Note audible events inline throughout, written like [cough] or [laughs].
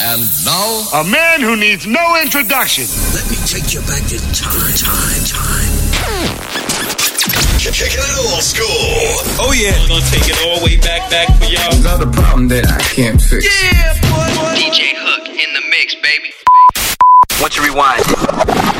And now, a man who needs no introduction. Let me take you back in time, time, time. Check it old school. Oh yeah, we're gonna take it all the way back, back for y'all. Another problem that I can't fix. Yeah, boy, boy. DJ Hook in the mix, baby. Once you rewind.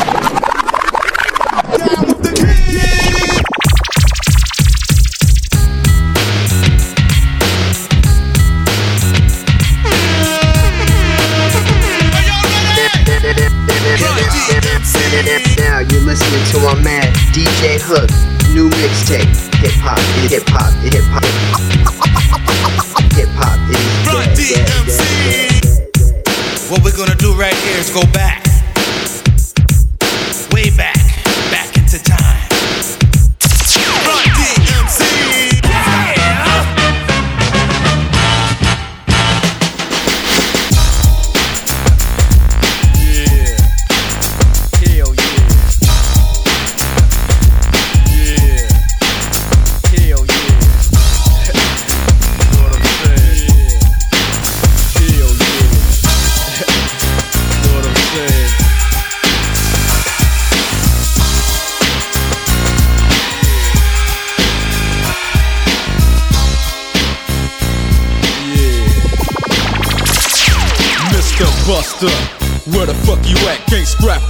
DJ Hook, new mixtape, hip hop, hip hop, hip hop,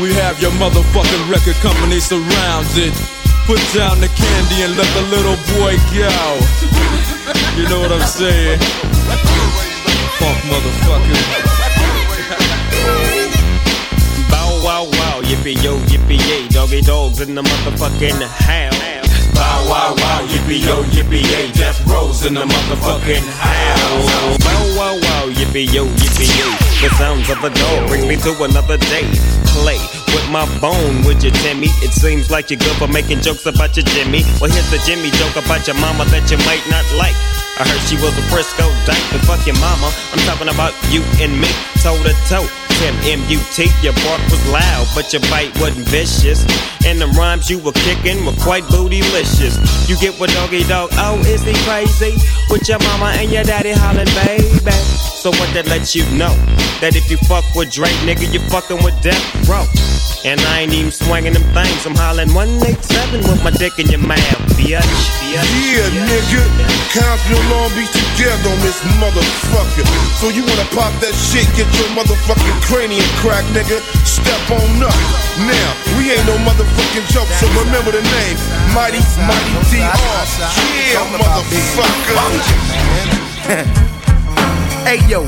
We have your motherfucking record company surrounded. Put down the candy and let the little boy go. You know what I'm saying? Funk motherfucker. Bow wow wow, yippee yo, yippee yay, doggy dogs in the motherfucking house. Bow wow wow, yippee yo, yippee yay, death rolls in the motherfucking house. Bow wow wow, yippee yo, yippee yay. The sounds of a dog brings me to another day. Play with my bone, would you, Timmy? It seems like you're good for making jokes about your Jimmy. Well, here's the Jimmy joke about your mama that you might not like. I heard she was a Frisco dyke, but fuck your mama. I'm talking about you and me, toe to toe. Tim M-U-T, your bark was loud, but your bite wasn't vicious. And the rhymes you were kicking were quite bootylicious. You get what doggy dog, oh, is he crazy? With your mama and your daddy hollering, baby. So what that lets you know? That if you fuck with Drake, nigga, you fucking with Death Row. And I ain't even swinging them things, I'm hollering 187 with my dick in your mouth, bitch. bitch. Yeah, nigga. Compton Long Beach together on this motherfucker. So you wanna pop that shit, get your motherfucking cranium crack, nigga. Step on up. Now, we ain't no motherfucking joke, so remember the name. Mighty, Mighty D.R. Yeah, motherfucker. Hey yo,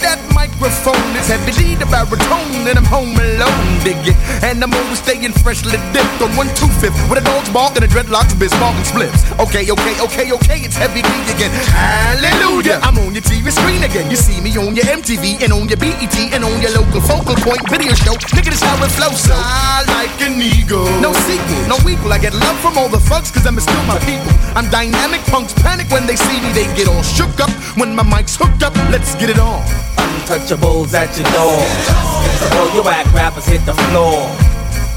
that microphone. It's heavy the baritone, and I'm home alone, dig it. And I'm always staying freshly dipped on one two fifth with a dog's bark and a dreadlocks, bismarck and spliffs. Okay, okay, okay, okay, it's heavy D again. Hallelujah, I'm on your TV screen again. You see me on your MTV and on your BET and on your local focal point video show. Nigga, this how it flows, so I like an eagle. No sequel, no equal. I get love from all the thugs, cause I'm a still my people. I'm dynamic, punks panic when they see me, they get all shook up. When my mic's hooked up, let's get it on. Untouchables at your door. So all your whack rappers hit the floor.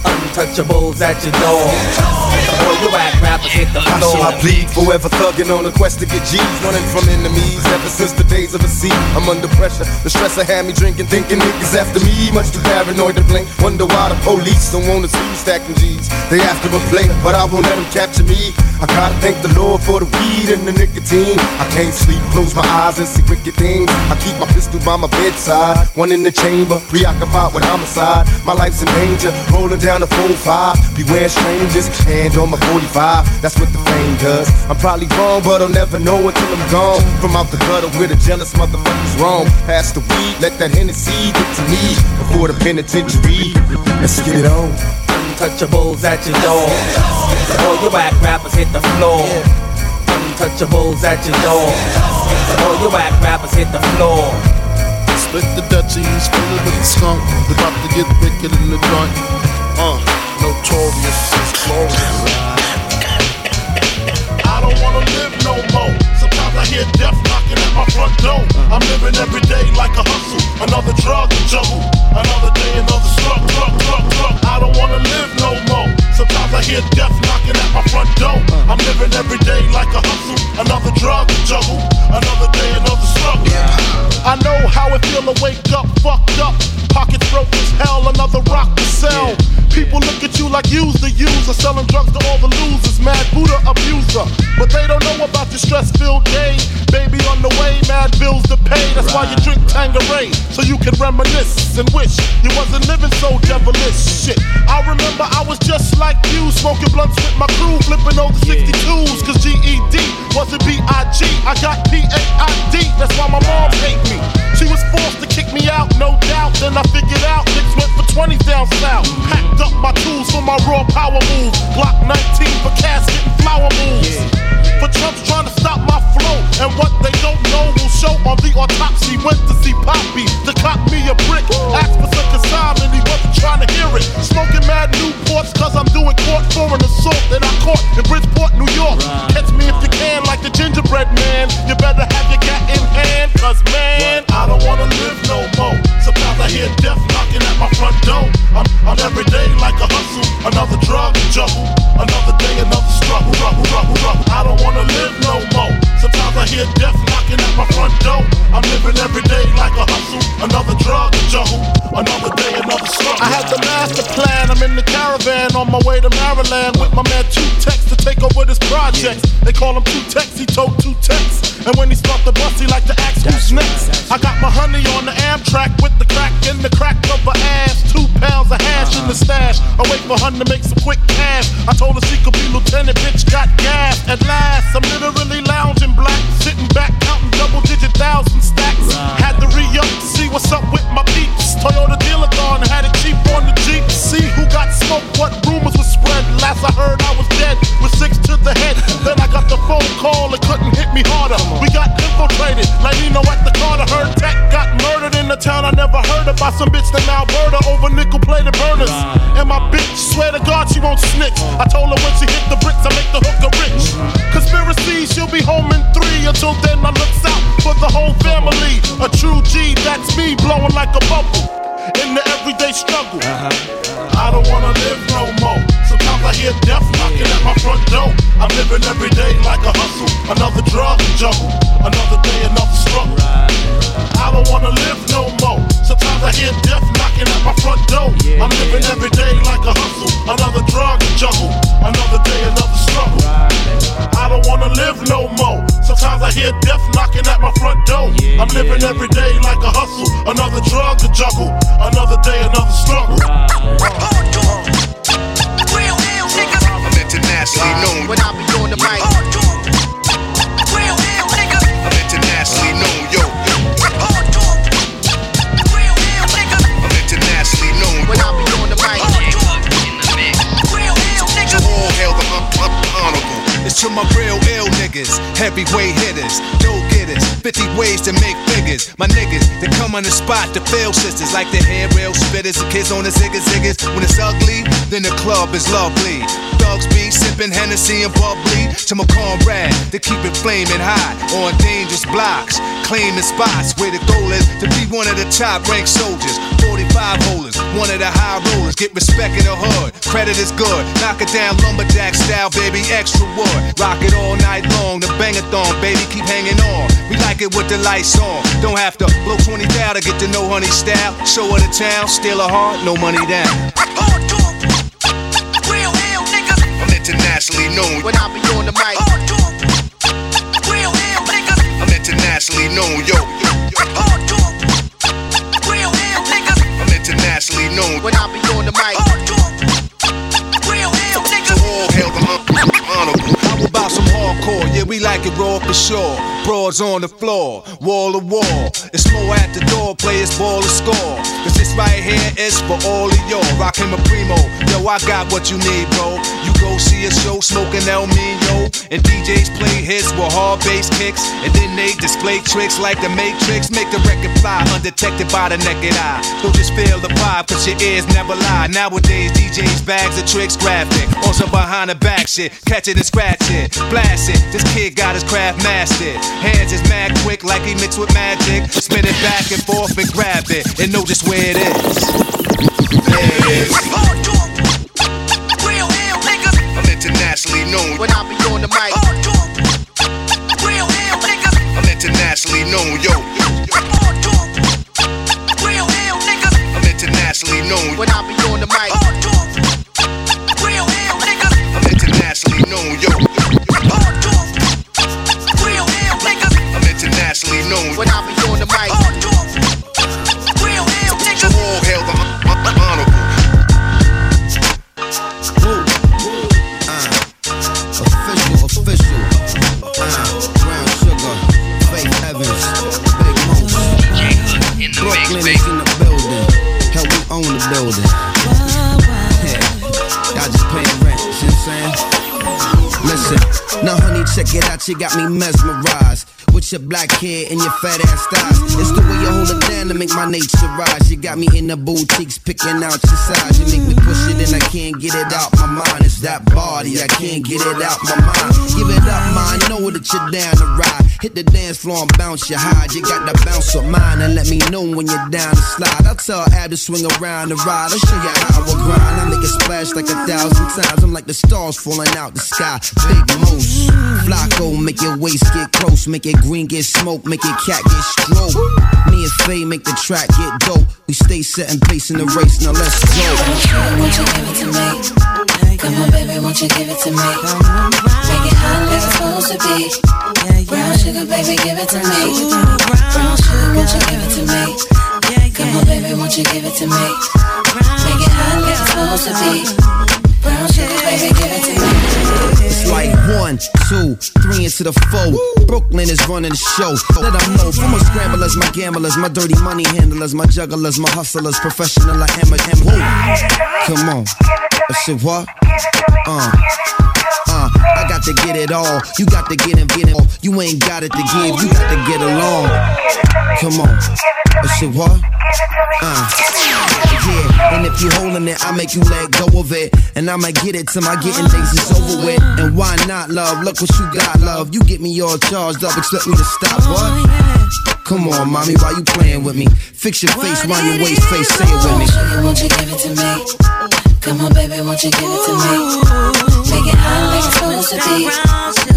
Untouchables at your door. All you whack rappers hit the floor. I bleed forever thugging on a quest to get G's, running from enemies ever since the days of a sea. I'm under pressure, the stress I had me drinking, thinking niggas after me, much too paranoid to blink. Wonder why the police don't wanna see me stacking G's. They after a play, but I won't let them capture me. I gotta thank the Lord for the weed and the nicotine. I can't sleep, close my eyes and see wicked things. I keep my pistol by my bedside, one in the chamber, preoccupied with homicide. My life's in danger, rolling down the 4-5. Beware strangers, hand on my 45. That's what the fame does. I'm probably wrong, but I'll never know until I'm gone. From out the gutter where the jealous motherfuckers roam. Pass the weed, let that Hennessy get to me before the penitentiary. Let's get it on. Untouchables at your door. All you whack rappers hit the floor. Untouchables at your door. All you whack rappers hit the floor. Split the Dutchies, split it with the skunk. We about to get wicked in the joint. Uh, notorious is your stress-filled day. Baby on the way, mad bills to pay. That's why you drink Tangeray, so you can reminisce and wish you wasn't living so devilish. Shit, I remember I was just like you, smoking blunts with my crew, flipping over 62s, cause GED wasn't B-I-G. I got P-A-I-D, that's why my mom hate me. She was forced to kick me out, no doubt. Then I figured out niggas went for 20 down south. Packed up my tools for my raw power move. Glock 19 for casket and flower moves. For Trump's trying to stop my flow. And what they don't know will show on the autopsy. Went to see Poppy to cop me a brick. Asked for some consignment, he wasn't trying to hear it. Smoking mad Newports cause I'm doing court for an assault that I caught in Bridgeport, New York. Catch me if you can, like the gingerbread man. You better have your gat in hand, cause man, I don't wanna live no more. Sometimes I hear death knocking at my front door. I'm, I'm every day like a hustle, another drug juggle, another day, another struggle, struggle, struggle, struggle. I don't wanna live no more. Sometimes I hear death knocking at my front door. I'm living every day like a hustle, another drug to juggle, another day, another struggle. I had the master plan. I'm in the caravan on my way to Maryland with my man Two Tex to take over this project. They call him Two Tex, he told Two Tex. And when he start the bus, he like to ask who's next. I got my honey on the Amtrak with the crack in the crack of her ass. Two pounds of hash in the uh-huh. stash. I wait for her to make some quick cash. I told her she could be lieutenant, bitch got gas. At last, I'm literally lounging black, sitting back, counting double digit thousand stacks. Had to re up to see what's up with my peeps. Toyota dealer gone, had it cheap on the Jeep. See who got smoked, what rumors were spread. Last I heard, I was dead with six to the head. Then I got the phone call, it couldn't hit me harder. We got infiltrated, like Nino at the Carter. Heard Tech got murdered in the town I never heard of by some bitch named Alberta over nickel plated burners. And my bitch, swear to God, she won't snitch. I told her when she hit the bricks, I make the hooker rich. Conspiracy, she'll be home in three. Until then, I looks out for the whole family. A true G, that's me, blowing like a bubble in the everyday struggle. Uh-huh. I don't wanna live on the spot to fail sisters, like the hair rail spitters, the kids on the ziggas ziggas. When it's ugly, then the club is lovely. Thugs be sipping Hennessy and bubbly. To my comrade, to keep it flaming hot on dangerous blocks, claiming spots where the goal is to be one of the top ranked soldiers. 45 holders, one of the high rollers. Get respect in the hood, credit is good. Knock it down lumberjack style, baby, extra wood. Rock it all night long, the bangathon, baby, keep hanging on. We like it with the lights on. Don't have to blow 20 down to get to know honey style. Show her the town, steal a heart, no money down. Real niggas. I'm internationally known when I be on the mic. Known, yo. Real niggas. I'm internationally known when I be on the mic. Real ill niggas. All hail the honorable. How about some hardcore? Yeah, we like it raw for sure. Broads on the floor, wall to wall. It's more at the door, players ball to score. Cause this right here is for all of y'all. Rockin' my primo, yo, I got what you need, bro. You go see a show smoking El Mino, and DJs play hits with hard bass kicks, and then they display tricks like the Matrix. Make the record fly undetected by the naked eye. So just feel the vibe, cause your ears never lie. Nowadays, DJs bags of tricks graphic. Some behind the back shit, catch it and scratch it, blast it. This kid got his craft mastered. Hands is mad quick, like he mixed with magic. Spin it back and forth and grab it, and know just where it is. There it is. Internationally known when I be on the mic. Real ill niggas. I'm internationally known, yo. Real ill niggas. I'm internationally known when I be on the mic. Fat ass thighs. It's the way you hold it down to make my nature rise. You got me in the boutiques picking out your size. You make me push it and I can't get it out my mind. That body, I can't get it out my mind. Give it up, I know that you're down to ride. Hit the dance floor and bounce your hide. You got the bounce of mine and let me know when you're down to slide. I'll tell Ab to swing around and ride. I'll show you how I will grind. I make it splash like a thousand times. I'm like the stars falling out the sky. Big moose, Flacco, make your waist get close, make it green get smoke, make it cat get stroke. Me and Faye make the track get dope. We stay setting pace in the race. Now let's go. Won't you give it to me? Come on, baby, won't you give it to me? Make it hot like it's supposed to be. Brown sugar, baby, give it to me. Brown sugar, won't you give it to me? Come on, baby, won't you give it to me? Make it hot like it's supposed to be. Brown sugar, baby, give it to me. It's like one, two, three into the four. Brooklyn is running the show. Let them know. For my scramblers, my gamblers, my dirty money handlers, my jugglers, my hustlers, professional like hammer, hammer. Whoa. Come on. I said what? Uh. Uh, I got to get it all. You got to get it, get it all. You ain't got it to give. You got to get along. Come on. I said what? Uh. Yeah, and if you holding it, I make you let go of it. And I'ma get it till my getting days is over with. And why not, love? Look what you got, love. You get me all charged up, expect me to stop, what? Come on, mommy, why you playing with me? Fix your face, round your waist, face, say it with me. Won't you give it to me? Come on, baby, won't you give it to me? Make it hot like it's to be.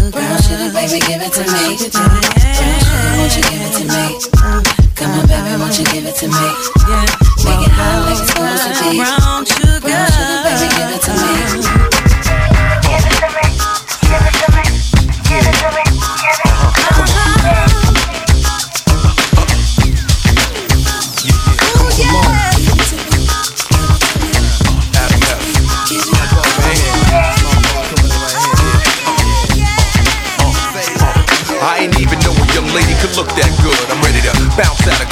Brown sugar, baby, give it to me. Brown sugar, won't you give it to me? Come on, baby, won't you give it to me? Make it hot like it's to be. Brown sugar, baby, give it to me.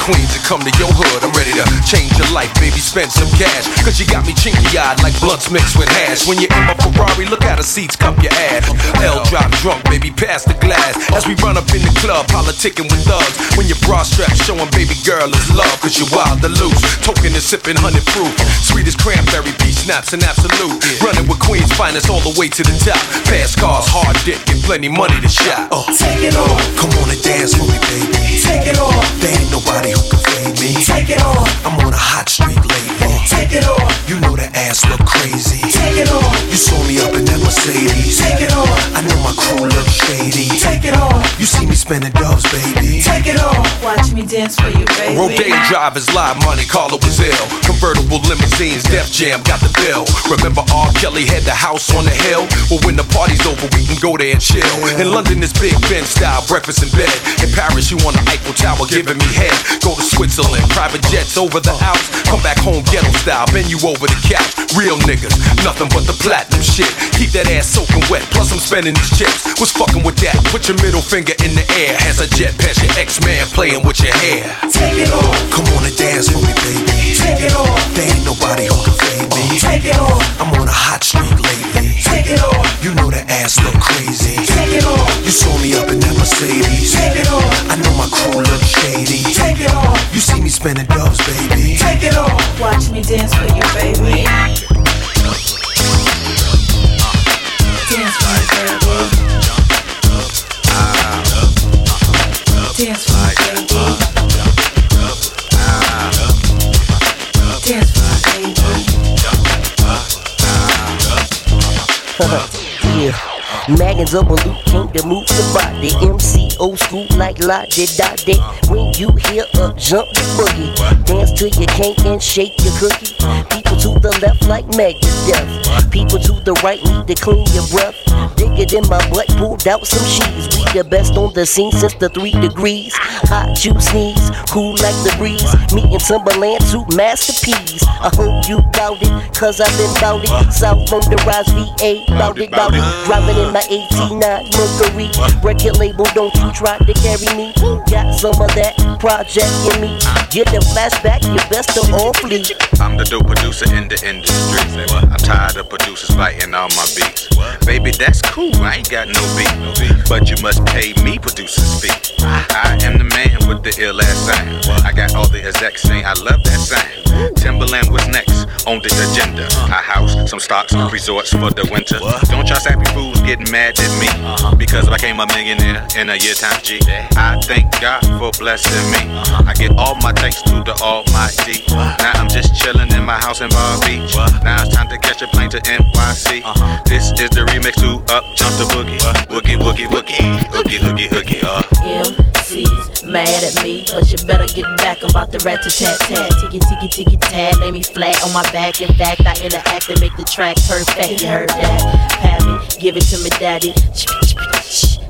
Queens and come to your hood. I'm ready to change your life, baby. Spend some cash. Cause you got me chinky eyed like blunts mixed with hash. When you're in my Ferrari, look how the seats cup your ass. L drop drunk, baby, pass the glass. As we run up in the club, politicking with thugs. When your bra strap showing baby girl is love, cause you're wild to loose. Token and sipping honey proof. Sweet as cranberry, peach snaps and absolute. Running with Queens finest all the way to the top. Fast cars, hard dick, and plenty money to shop. Uh. Take it off. Come on and dance for me, baby. Take it off. There ain't nobody fade me. Take it off. I'm on a hot streak lately. Take it off. You know that ass look crazy. Take it off. You saw me up in that Mercedes. Take it off. I know my crew look shady. Take it off. You see me spending doves, baby. Take it off. Watch me dance for you, baby. Rodaine drivers, live money, Carla was ill. Convertible limousines, Def Jam got the bill. Remember R. Kelly had the house on the hill? Well, when the party's over, we can go there and chill. In London, it's Big Ben style, breakfast in bed. In Paris, you on the Eiffel Tower, giving me head. Go to Switzerland, private jets over the Alps. Come back home, ghetto style, bend you over the couch. Real niggas, nothing but the platinum shit. Keep that ass soaking wet, plus I'm spending these chips. What's fucking with that? Put your middle finger in the air. Has a jet past your ex-man playing with your hair. Take it off. Come on and dance for me, baby. Take it off. There ain't nobody who can fade me. Take it off. I'm on a hot streak lately. Take it off. You know that ass look crazy. Take it off. You saw me up in that Mercedes. Take it off. I know my crew look shady. Take it off. You see me spending doves, baby. Take it off. Watch me dance for you, baby. Dance for me, baby. Dance for me. Dance for me, baby. [laughs] yeah. Maggins of a loop came to move the body. MC old school like la di da di. When you hear up, jump the boogie. Dance till you can't and shake your cookie. People to the left like Megadeth. People to the right need to clean your breath. Dig it in my butt, pulled out some cheese. We the best on the scene since the three degrees. Hot you sneeze, cool like the breeze. Me and Timberland, two masterpieces. I hope you bout it, cause I've been bout it. South on the rise, VA, bout it, bout it. Driving in my 89 Mercury. Record label, don't you try to carry me. Got some of that project in me. Get the flashback, you best to all flee. I'm the dope producer in the industry. I'm tired of producers biting all my beats. Baby, that's cool, I ain't got no beat. But you must pay me producer's fee. I am the man with the ill ass sound. I got all the execs saying I love that sound. Timberland was next on the agenda. A house, some stocks, resorts for the winter. Don't y'all sappy fools getting mad at me because I became a millionaire in a year times G. I thank God for blessing me. I give all my thanks to the Almighty. Now I'm just chilling in my house in Bar Beach. Now it's time to catch a plane to NYC. This is the remix to Up Jump the Boogie. Woogie, woogie, woogie, oogie, oogie, oogie, uh. MC's mad at me, but you better get back. I'm about to rat to tat tat, tiki tiki tiki tat. Lay me flat on my back. In fact, I interact and make the track perfect. You heard that? Pat me, give it to me, daddy.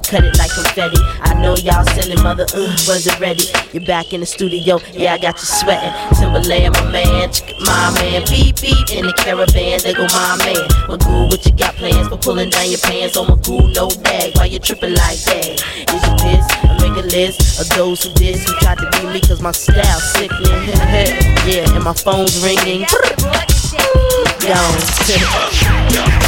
Cut it like confetti. I know y'all sending mother, uh, was it ready? You're back in the studio, yeah, I got you sweating. Timberland, my man, my man, beep beep in the caravan. They go, my man. Magoo, what you got plans for pulling down your pants on Magoo? No bag, why you tripping like that? Is you pissed? I make a list of those who did, who tried to be me, cause my style sickening. [laughs] yeah, and my phone's ringing. [laughs] Yo. [laughs]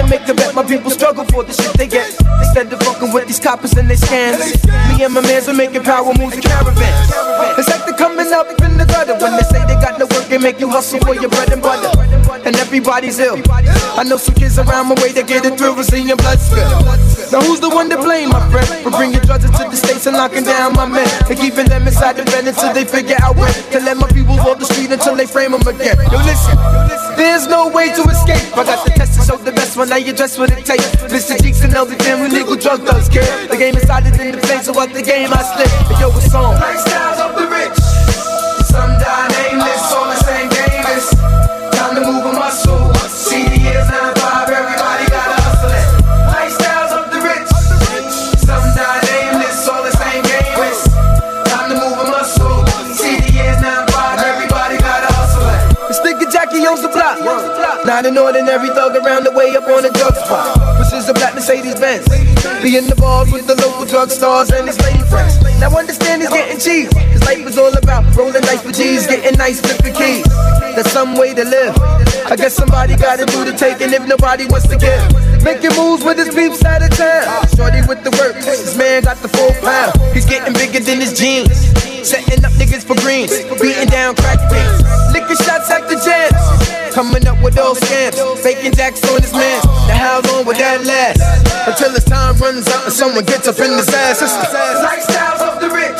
wanna make a bet? My people struggle for the shit they get. Instead of fucking with these coppers and their scams. Me and my mans are making power moves in caravans. It's like they're coming up in the gutter when they say they got no work and make you hustle for your bread and butter. And everybody's ill. I know some kids around my way that get a thrill from seeing blood spill. Now who's the one to blame, my friend, for bringing drugs into the states and locking down my men and keeping them inside the bed until they figure out when to let my people off the street until they frame them again. Yo, listen, there's no way to escape. I got the test to show the best when I address what it takes. Mr. Cheeks and Elder Jim, legal drug thugs kid. The game is hotter than the flame, so what the game I slip. But yo, it's on. Lifestyles of the rich. Not an ordinary thug around the way up on a drug spot. Pushes a black Mercedes Benz. Be in the bars with the local drug stars and his lady friends. Now understand he's getting cheese. His life is all about rolling dice for G's, getting nice flipping keys. That's some way to live. I guess somebody gotta do the taking if nobody wants to give. Making moves with his peeps out of town. Shorty with the work, this man got the full pound. He's getting bigger than his jeans. Setting up niggas for greens, beating down crack beats. Licking shots at the jams. Coming up with those scams, faking jacks on his man. Now how long would that last? Until his time runs out and someone gets up in his ass. Lifestyles of the rich.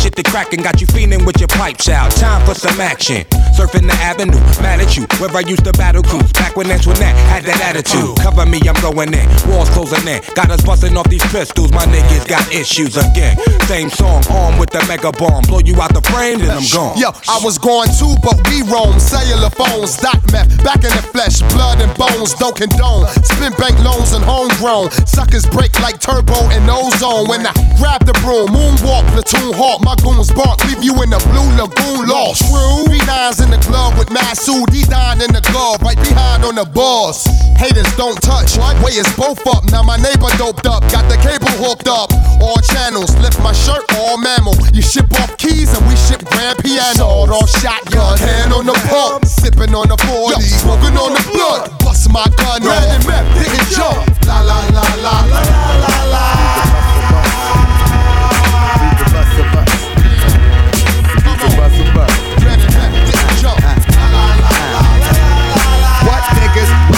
shit to crackin', got you feeling with your pipes out. Time for some action. Surfing the avenue, mad at you, where I used to battle cruise. Back when Antoinette had that attitude. Cover me, I'm going in. Walls closing in. Got us busting off these pistols, my niggas got issues again. Same song, armed with the mega bomb. Blow you out the frame, then I'm gone. Yo, I was going too, but we roam. Cellular phones, dot meth, back in the flesh, blood and bones, don't condone. Spin bank loans and homegrown. Suckers break like turbo and ozone. When I grab the broom, moonwalk, platoon hawk, my goons bark, leave you in the blue lagoon lost. True. B9s in the glove with Masu, D9 in the glove, right behind on the balls. Haters don't touch, way is both up. Now my neighbor doped up, got the cable hooked up. All channels, lift my shirt, all mammal. You ship off keys and we ship grand piano. Sawed off shotgun, hand on the pump, sipping on the 40, smoking on the blood. Bust my gun, red and meth, didn't jump. La la la la la la la la.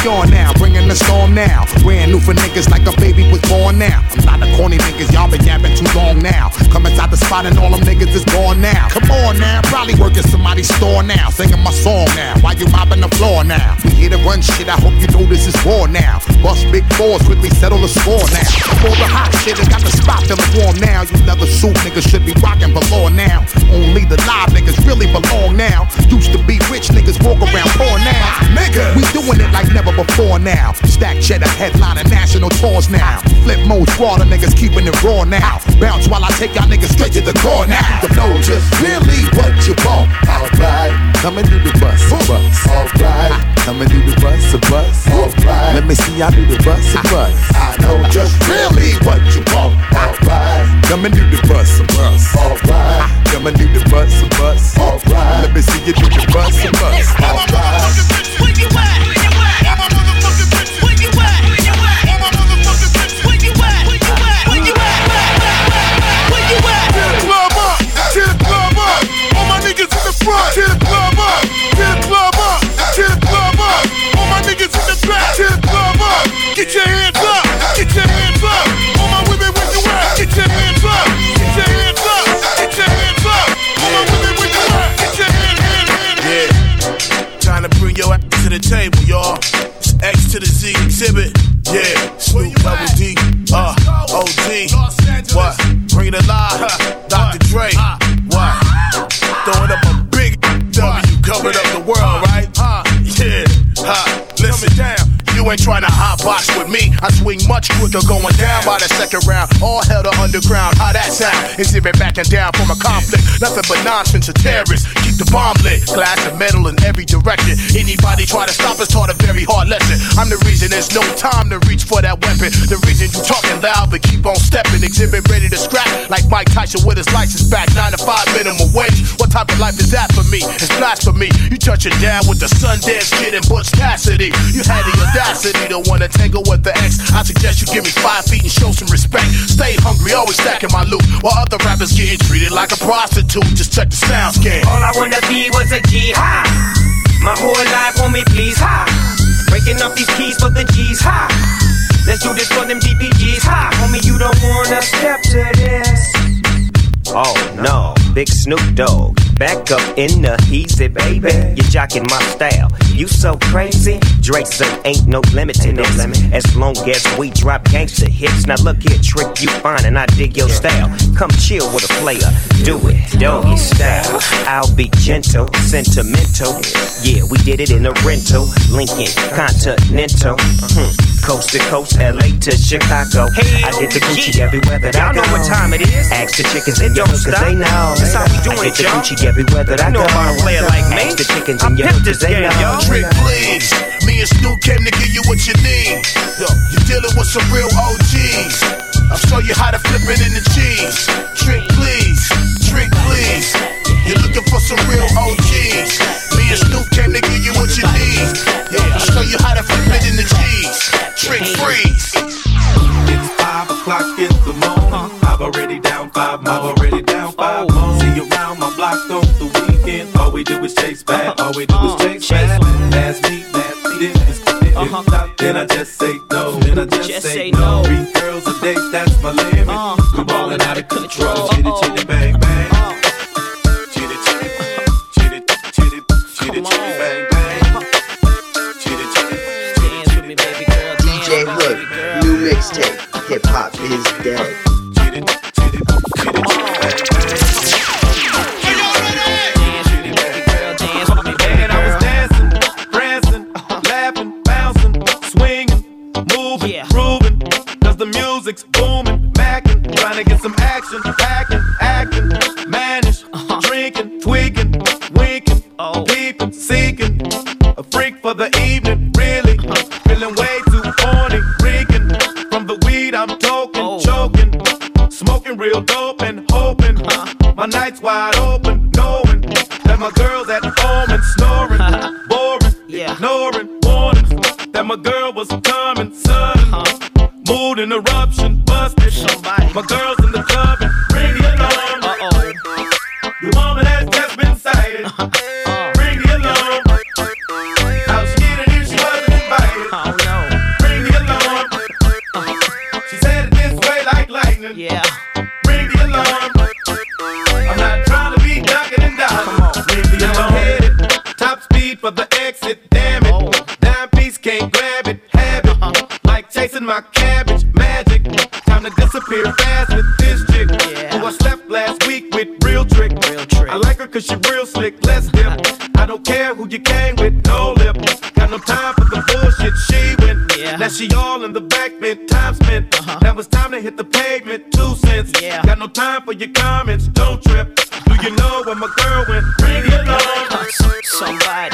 On now, bringing the storm now. Brand new for niggas like a baby was born now. I'm not a corny niggas, y'all been yapping too long now. Come inside the spot and all them niggas is gone now. Come on now, probably working somebody's store now. Singing my song now, while you mopping the floor now. We here to run shit, I hope you know this is war now. Bust big fours, quickly settle the score now. All the hot shit, and got the spot feeling warm now. You leather suit niggas should be rocking below now. Only the live niggas really belong now. Used to be rich niggas walk around poor now. Nigga, we doing it like never before now. Stack cheddar headlining national tours now. Flip mode squatter niggas keeping it raw now. Bounce while I take y'all niggas straight to the core now. The know just really what you want. Alright, come and do the bus, a bus. Alright, come and do the bus, a bus. Alright, let me see y'all do the bus, a bus. I know just really what you want. Alright, Come and do the bus, a bus. alright, Come and do the bus, a bus. alright. Let me see you do the bus, a bus. Where your hands up. Get your hands up. All my women with you at. Get your hands up. Get your hands up. Get your hands up. All my women with you at. Get your hands, hands. Yeah. Trying to bring your ass to the table, y'all. It's X to the Z exhibit. Yeah. Hands. me, I swing much quicker, going down by the second round. All hell to underground, how that sound? Exhibit backing down from a conflict. Nothing but nonsense, a terrorist. Keep the bomb lit, glass and metal in every direction. Anybody try to stop us taught a very hard lesson. I'm the reason there's no time to reach for that weapon. The reason you talking loud, but keep on stepping. Exhibit ready to scrap like Mike Tyson with his license back. Nine to five minimum wage. What type of life is that for me? It's blasphemy. You touching down with the Sundance Kid and Butch Cassidy. You had the audacity to wanna tangle with the ex. I suggest you give me five feet and show some respect. Stay hungry, always stacking my loot. While other rappers getting treated like a prostitute. Just check the sound scan. All I wanna be was a G high. My whole life on me, please high. Breaking up these keys for the G's high. Let's do this for them DPGs high. Homie, you don't wanna step to this. Oh no, big Snoop Dogg, back up in the easy, baby. You're jocking my style. You so crazy. Drake say ain't no limit to this. No limit. As long as we drop gangster hits. Now look here, trick you fine and I dig your style. Come chill with a player, do it doggy style. I'll be gentle, sentimental. Yeah, we did it in a rental, Lincoln Continental. Hmm. Coast to coast, LA to Chicago. Hey, I did the Gucci everywhere that I go. Y'all know what time it is. Ask the chickens in your cause they know. That's how we doing I it, did the y'all. Gucci everywhere that I You know go. about a player like me. Ask the chickens I in your cause they know. y'all. Trick, please. Me and Snoop came to give you what you need. Yo, you're dealing with some real OGs. I'll show you how to flip it in the cheese. Trick, please. Trick, please. You're looking for some real OGs. Me and Snoop came to give you what you need. Yeah, I'll show you how to flip it in the cheese. Trick, freeze. It's five o'clock in the morning. I've already down five, I'm already down five. See you around my block on the weekend. All we do is chase back, all we do is chase back. Pass then I just say no. Then I just, say, no. Three girls a day, that's my limit. Uh. I'm ballin' out of control. Some No lip. Got no time for the bullshit. She went. Now she all in the back bent. Time spent. Uh-huh. Now it's time to hit the pavement. Two cents. Yeah. Got no time for your comments. Don't trip. Do you know where my girl went? Ring the alarm. Somebody.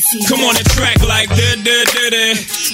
Come on the track like da da da da.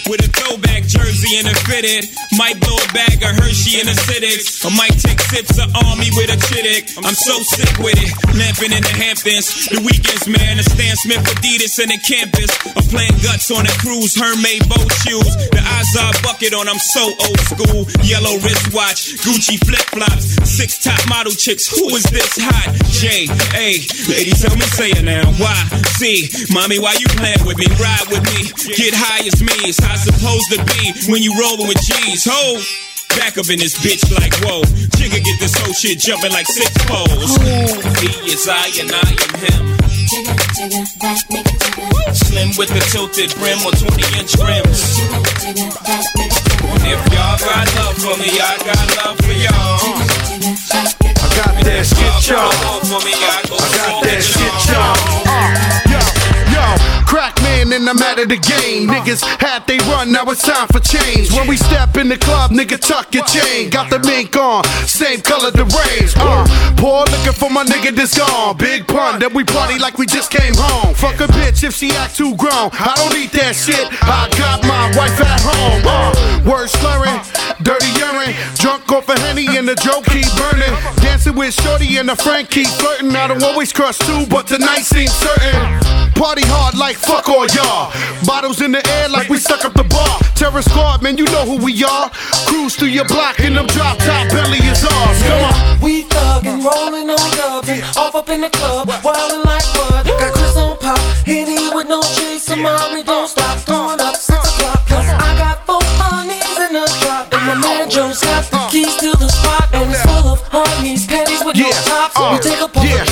With a throwback jersey and a fitted. Might blow a bag of Hershey and acidics. I might take sips of Army with a chittick. I'm so sick with it. Lamping in the Hamptons. The weekends, man. The Stan Smith Adidas and the campus. I'm playing guts on a cruise. Hermaid boat shoes. The Azar bucket on. I'm so old school. Yellow wristwatch. Gucci flip flops. Six top model chicks. Who is this hot? J A. Lady, tell me, say it now. Why? See, mommy, why you playing with me? Ride with me. Get high as me. It's how it's supposed to be when you rollin' with G's. Ho! Back up in this bitch like whoa. Jigga get this whole shit jumping like six poles. He is I and I am him. Slim with the tilted brim or 20 inch rims. If y'all got love for me, I got love for y'all. I got that shit, y'all. I got that shit, y'all. Man, and I'm out of the game. Niggas had they run, now it's time for change. When we step in the club, nigga, tuck your chain. Got the mink on, same color the range. Uh, poor looking for my nigga that's gone. Big pun, then we party like we just came home. Fuck a bitch if she act too grown. I don't need that shit. I got my wife at home. Uh, word slurring, dirty urine, drunk off a henny and the joke keep burning. Dancing with Shorty and a friend keep flirting. I don't always crush too, but tonight seems certain. Party hard like fuck all y'all. Bottles in the air like we stuck up the bar. Terror squad, man, you know who we are. Cruise through your block in them drop top belly is ours. Come on. We thuggin', rollin' on dubs, off up in the club, wildin' like what? Got Chris on pop, hitting with no chaser, mommy don't stop, throwing and my man Joe's got the uh. keys to the spot, and it's full of honeys, panties with no tops. we uh. take a photo yeah,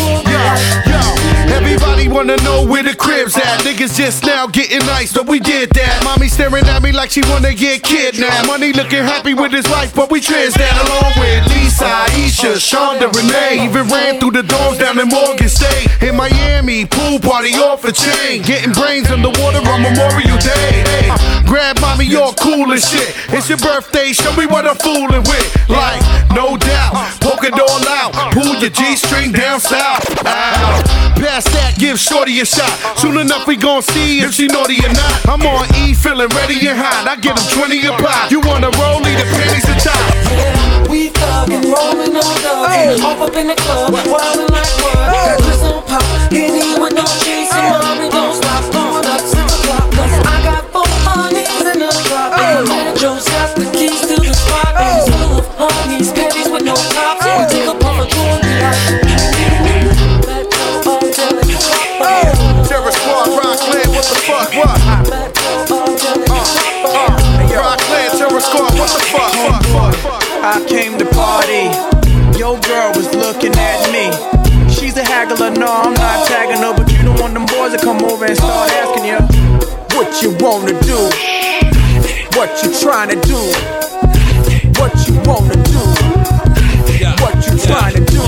yo, yo. Everybody wanna know where the crib's at. Niggas just now getting nice, but we did that. Mommy staring at me like she wanna get kidnapped. Money looking happy with his life, but we trans that along with Lisa, Aisha, Shonda, Renee. Even ran through the doors down in Morgan State. In Miami, pool party off a chain. Getting brains underwater on Memorial Day. Grab mommy, you're cool as shit. It's your birthday, show me what I'm fooling with. Like, no doubt, poke it all out. Pull your G string down south. Ow. Pass that, give Shorty a shot. Soon enough, we gon' see if she naughty or not. I'm on E, feeling ready and hot. I get them 20 a pop. You wanna roll, leave the panties to top. We thuggin', rollin' on dubs, off up in the club, wildin' like what? Got Cris on pop, hitting with no chaser, mommy don't stop, throwing up six o'clock. Cause I got four honeys in the drop, and my man Joe's got the keys to the spot, and it's full of honeys, panties with no tops. We take a puff of Terror fuck, what? Uh, uh, Rockland, Terror squad, what the fuck, fuck, fuck, fuck? I came to party. Your girl was looking at me. She's a haggler, no, I'm not tagging her, but you don't want them boys to come over and start asking you what you wanna do, what you trying to do, what you wanna do, what you trying to do.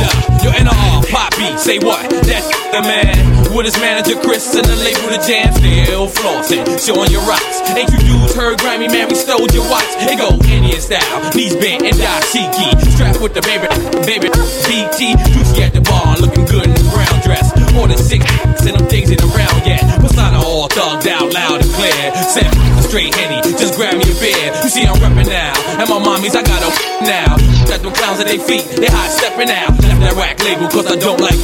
Yo, NR, Poppy, say what? That's the man. With his manager Chris and the label the jam, still flossing, showing your rocks. Ain't you dudes heard Grammy, man? We stole your watch. It go Indian style, knees bent and dashiki. Strapped with the baby, baby, BT. Juicy at the bar, looking good brown dress. More than six and them things in around yet. Persona all thugged out, loud and clear. Said straight henny, just grab me a beer. You see I'm reppin' now, and my mommies I got a now. Got them clowns at their feet, they high stepping out. Left that rack label cause I don't like.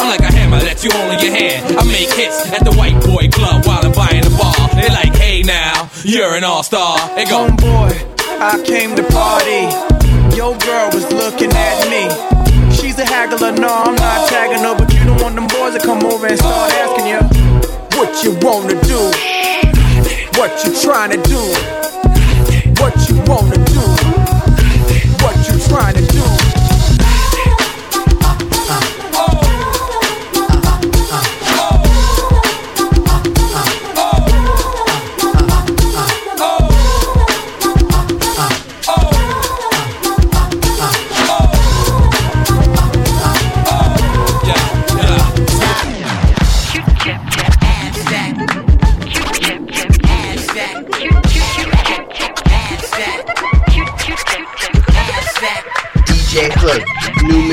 I'm like a hammer that you hold in your hand. I make hits at the white boy club while I'm buying a bar. They like, hey now, you're an all star. They go, Homeboy, I came to party. Your girl was looking at me. She's a haggler, no, I'm not tagging her, but you don't want them boys to come over and start asking you what you wanna do, what you trying to do, what you wanna do, what you trying to do.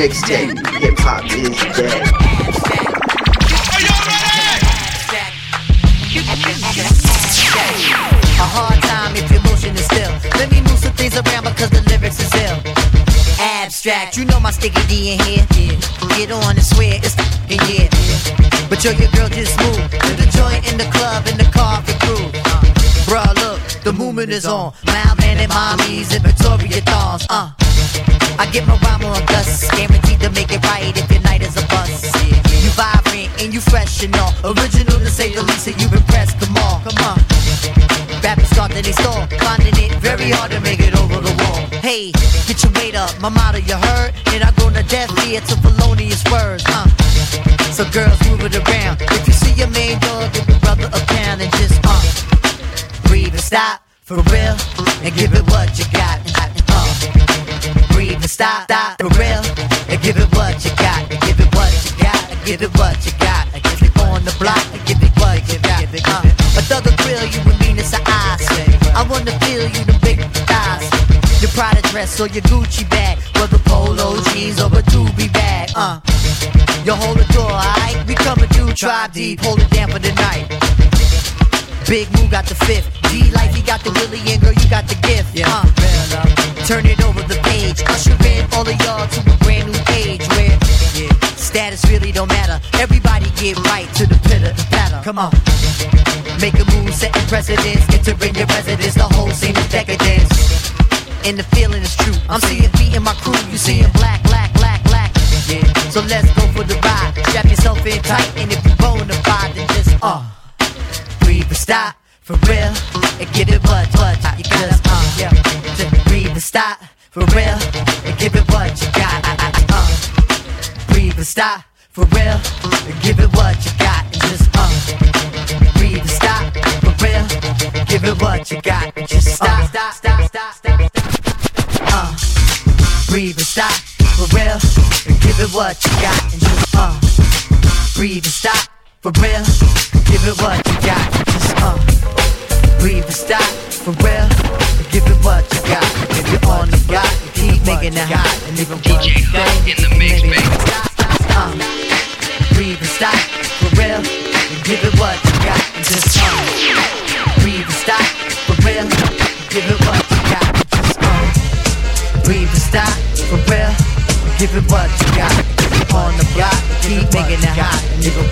mixtape. Hip hop is dead. A hard time if your motion is still. Let me move some things around because the lyrics is ill. Abstract, you know my sticky D in here. Get on and swear it's in here. But yo, your girl just moved to the joint in the club in the car for crew. Bruh, look, the movement is on. Mild man and mommies in Victoria thongs. Uh. I get my rhyme on dust, guaranteed to make it right if your night is a bust. You vibrant and you fresh and all. Original to say the least, and you impressed. Come on, come on. Rappers start in they store, finding it very hard to make it over the wall. Hey, get your weight up, my motto you heard, and I go to death ear to felonious words. Uh. So girls move it around. If you see your main dog, give your brother a pound and just uh, breathe and stop for real, and give it what you got. Uh, stop, stop for real, and give it what you got. And give it what you got. And give it what you got. And give it on the block. And give it what you got. Uh, a thug will grill you with meanness of eyes. I wanna feel you the big thighs. Your Prada dress or your Gucci bag, whether polo jeans or a doobie bag. Uh, you hold the door, alright? We coming through, tribe deep, hold it down for the night. Big Moo got the fifth. D like he got the Willie and girl, you got the gift. Yeah, uh, turn it over the page. Usher in all of y'all to a brand new age where yeah, status really don't matter. Everybody get right to the pitter patter. Come on. Make a move, setting precedence. Entering your residence, the whole scene is decadence. And the feeling is true. I'm seeing beat in my crew. You seeing black, black, black, black. Yeah. So let's go for the ride. Strap yourself in tight, and if you bona fide, then just uh breathe and stop for real and give it what what you got. Uh, yeah. And stop for real and give it what you got. Uh, breathe and stop for real and give it what you got. And just uh, breathe and stop for real. Give it what you got. And just stop, stop, stop, stop, stop, stop. Uh, breathe and stop for real and give it what you got. And just uh, breathe and stop for real. Give it what you got. Just uh, breathe and stop for real. Making it hot. And if I'm DJ Hook in the mix, baby. Uh, breathe and stop for real. And give it what you got. And just uh, breathe and stop for real. Give it what you got. And just uh, breathe and stop for real. Give it what you got. On the block, keep making it hot. And if I'm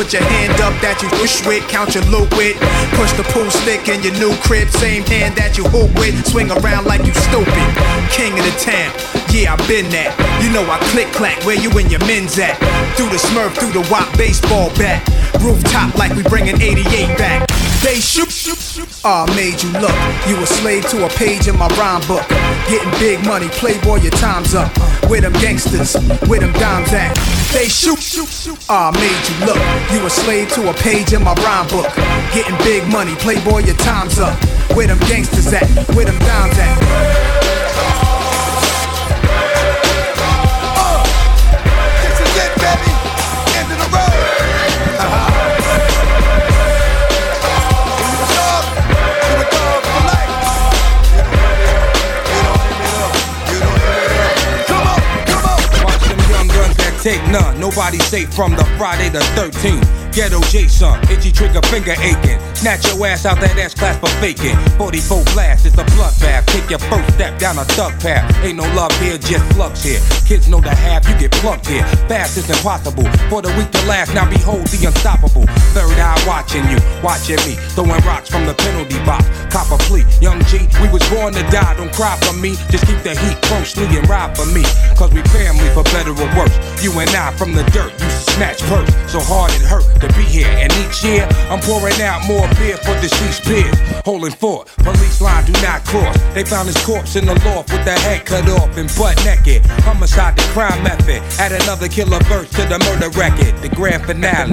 Put your hand up that you wish with, count your loot with. Push the pool stick in your new crib, same hand that you hoop with. Swing around like you stupid. King of the town, yeah, I been that. You know I click clack, where you and your men's at? Through the smurf, through the wop baseball bat. Rooftop like we bringing 88 back. They shoot, shoot, shoot. Ah, made you look. You a slave to a page in my rhyme book. Getting big money, playboy, your time's up. Where them gangsters, where them dimes at? They shoot, shoot, shoot. Ah, made you look. You a slave to a page in my rhyme book. Getting big money, playboy, your time's up. Where them gangsters at? Where them dimes at? Take none. Nobody safe from the Friday the 13th. Ghetto Jason, itchy trigger finger aching. Snatch your ass out that ass class for faking. 44 blast, it's a bloodbath. Take your first step down a thug path. Ain't no love here, just flux here. Kids know the half, you get plucked here. Fast is impossible. For the weak to last, now behold the unstoppable. Third eye watching you, watching me. Throwing rocks from the penalty box. Cop a plea. Young G, we was born to die. Don't cry for me. Just keep the heat closely and ride for me. Cause we family for better or worse. You and I from the dirt used to snatch purse. So hard it hurt. to be here. And each year, I'm pouring out more beer for deceased peers. Holding fort, police line do not cross. They found his corpse in the loft with the head cut off and butt naked. Homicide, the crime method. Add another killer verse to the murder record. The grand finale.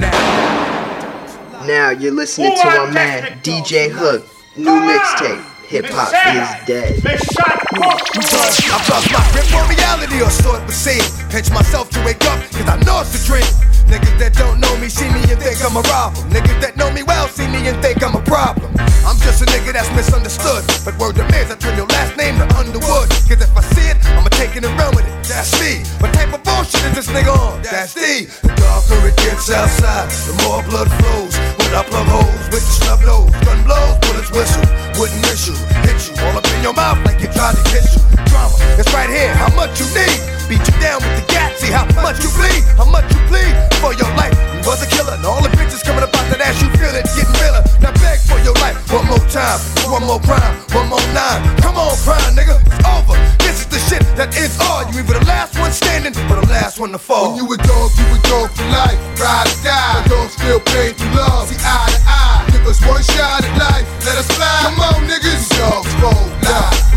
Now you're listening to my man DJ Hook. New mixtape. Hip hop is dead. I've lost my grip on reality or so it would seem. Pinch myself to wake up, cause I know it's a dream. Niggas that don't know me see me and think I'm a rival. Niggas that know me well see me and think I'm a problem. I'm just a nigga that's misunderstood. But word is I turn your last name to Underwood. Cause if I see it, I'ma take it and run with it. That's me. What type of bullshit is this nigga on? That's D. The darker it gets outside, the more blood flows. When I plug holes with the snub nose, gun blows, bullets whistle. Wouldn't miss you, hit you all up in your mouth like you tried to kiss you. Drama, it's right here. How much you need? Beat you down with the gat. See how much you bleed, how much you bleed for your life. You was a killer, and all the bitches coming about that ass. You feel it, getting realer. Now beg for your life one more time, one more crime, one more nine. Come on, crime, nigga, it's over. This is the shit that is all. You either the last one standing or the last one to fall. When you a dog, you a dog for life. Ride or die. The dogs feel pain through love. See eye to eye. Give us one shot at life. Let us fly. Come on, niggas. Dogs roll live.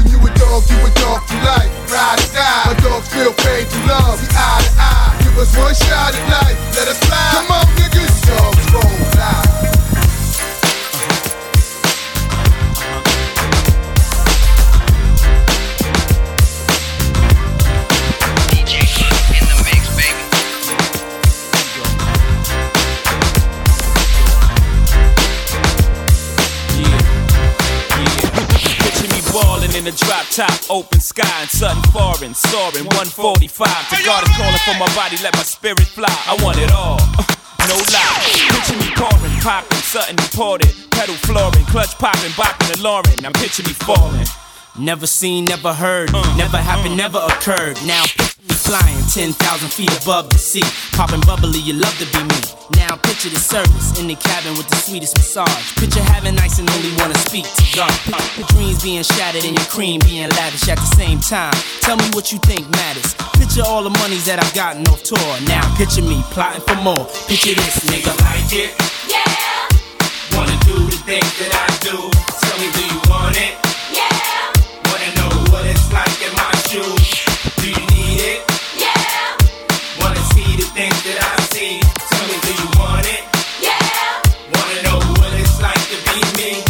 Dog, you a dog for life. Ride or die. My dogs feel pain through love. See eye to eye. Give us one shot at life. Let us fly. Come on, niggas. Dogs roll live. In a drop top, open sky, and something foreign, soaring 145. The God is calling for my body, let my spirit fly. I want it all. [laughs] No lie. Picture me pouring, popping, something imported. Pedal flooring, clutch popping, bopping and Lauren. Now picture me falling. Never seen, never heard, never happened, never occurred. Now picture me flying 10,000 feet above the sea. Popping bubbly, you love to be me. Now picture the service in the cabin with the sweetest massage. Picture having ice and only wanna speak to God. Picture dreams being shattered and your cream being lavish at the same time. Tell me what you think matters. Picture all the monies that I've gotten off tour. Now picture me plotting for more. Picture this nigga like it. Yeah. Wanna do the things that I do. Tell me, do you want it? Do you need it? Yeah. Wanna see the things that I? Tell me, do you want it? Yeah. Wanna know what it's like to be me?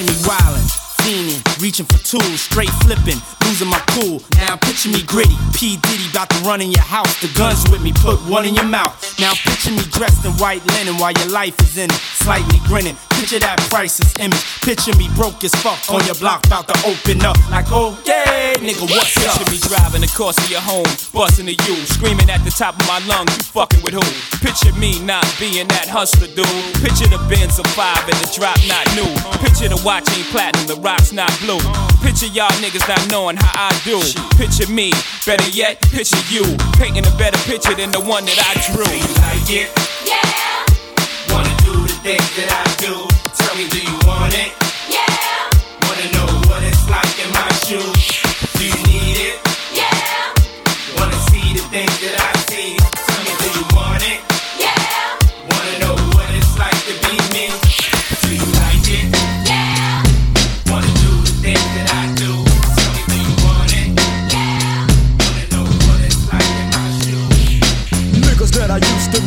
Me wildin', reaching for tools, straight flipping, losing my cool. Now picture me gritty, P Diddy about to run in your house. The guns with me, put one in your mouth. Now picture me dressed in white linen while your life is in it, slightly grinning. Picture that priceless image. Picture me broke as fuck on your block, about to open up. Like, oh yeah, nigga, what's up? Picture me driving the across to your home, busting to you, screaming at the top of my lungs, you fucking with who? Picture me not being that hustler dude. Picture the Benz of five and the drop not new. Picture the watch ain't platinum, the rocks not blue. Picture y'all niggas not knowing how I do. Picture me, better yet, picture you, painting a better picture than the one that I drew. like it? Yeah. Wanna do the things that I do? Do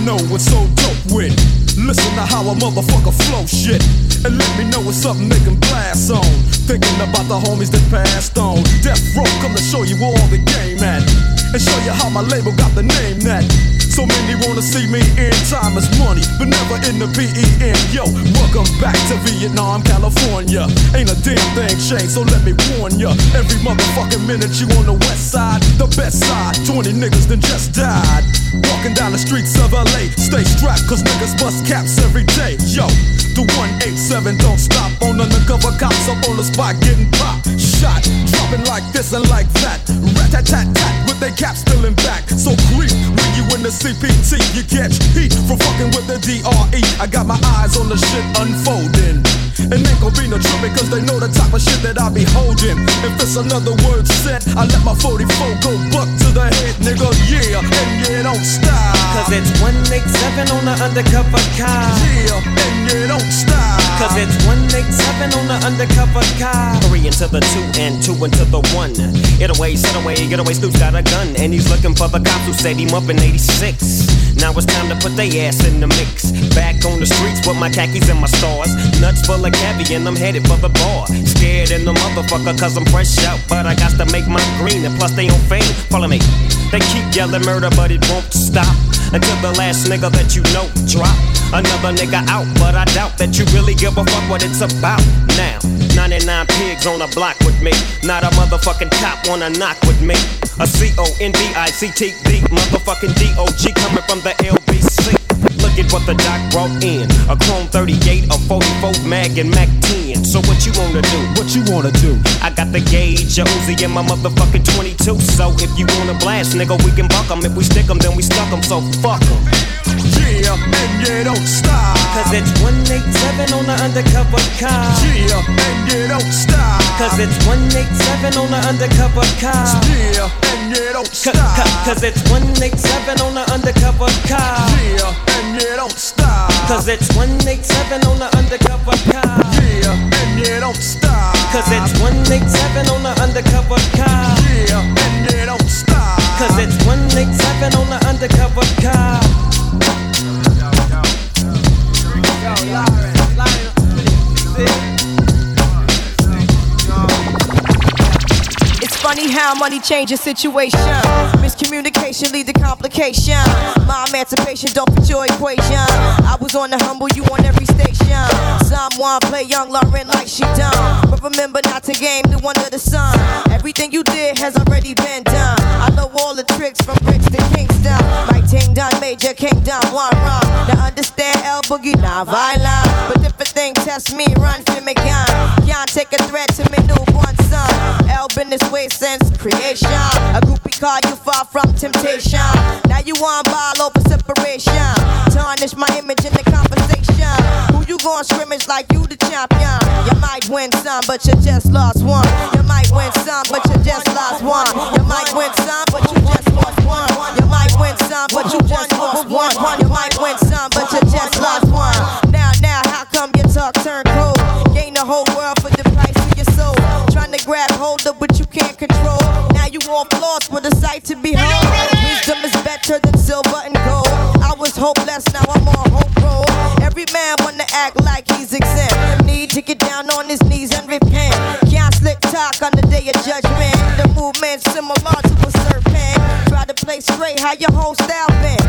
know what's so dope with. Listen to how a motherfucker flow shit. And let me know what's something they blast on. Thinking about the homies that passed on. Death Row come to show you all the game at. And show you how my label got the name that. So many wanna see me in time is money, but never in the PEN. Yo, welcome back to Vietnam, California. Ain't a damn thing changed, so let me warn ya. Every motherfucking minute you on the west side, the best side. 20 niggas then just died. Walking down the streets of LA, stay strapped, cause niggas bust caps every day. Yo, the 187 don't stop on undercover cops up on the spot getting popped. Shot, dropping like this and like that. Rat tat tat tat with they caps spilling back. So creep when you in the CPT, you catch heat from fucking with the DRE. I got my eyes on the shit unfolding. And ain't gon' be no tripping cause they know the type of shit that I be holding. If it's another word said, I let my 44 go buck to the head, nigga. Yeah, and yeah, don't stop. Cause it's 187 on the undercover car. Yeah, and you don't stop. Cause it's 187 on the undercover car. Three into the two and two into the one. It away, set away, get away. Snoop's got a gun and he's looking for the cops who set him up in '86. Now it's time to put their ass in the mix. Back on the streets with my khakis and my stars. Nuts full of caviar and I'm headed for the bar. Scared in the motherfucker cause I'm fresh out. But I got to make my green and plus they on fame. Follow me. They keep yelling murder but it won't stop. Until the last nigga that you know drop. Another nigga out, but I doubt that you really give a fuck what it's about. Now, 99 pigs on a block with me. Not a motherfucking cop wanna knock with me. A C O N D I C T D, motherfucking D O G coming from the LBC. At what the doc brought in. A Chrome 38, a 44 Mag and Mac 10. So what you wanna do? What you wanna do? I got the gauge, a Uzi in my motherfucking 22. So if you wanna blast, nigga, we can buck 'em. If we stick 'em, then we stuck 'em. So fuck 'em. Yeah, and you don't stop. Cause it's 187 on the undercover car. Yeah, and you don't stop. Cause it's 187 on the undercover car. Yeah, and you don't stop. Cause it's 187 on the undercover car. Yeah, and you don't stop. Cause it's 187 on the undercover car. Yeah, and you don't stop. Cause it's 187 on the undercover car. Yeah, and you don't stop. Cause it's 187 on the undercover car. It's funny how money changes situation. Miscommunication lead to complication. My emancipation don't fit your equation. I was on the humble, you on every station. Someone play young Lauryn like she done. But remember not to game the one of the sun. Everything you did has already been done. I know all the tricks from bricks to Kingston. My ting done major kingdom, one run. Now understand L Boogie, not violent. But if a thing test me, run for me gun. Can't take a threat to me newborn son. L been this way since creation. A groupie call you far from temptation. Now you want ball over separation. Tarnish my image in the conversation. Who you gon' scrimmage like you the champion? You might win some, but you just lost one. You might win some, but you just lost one. You might win some, but you just lost one. You might win some, but you just lost one. You might lost with a sight to behold. Wisdom is better than silver and gold. I was hopeless, now I'm on hope roll. Every man wanna act like he's exempt. Need to get down on his knees and repent. Can't slick talk on the day of judgment. The movement similar to a serpent. Try to play straight, how your whole style been.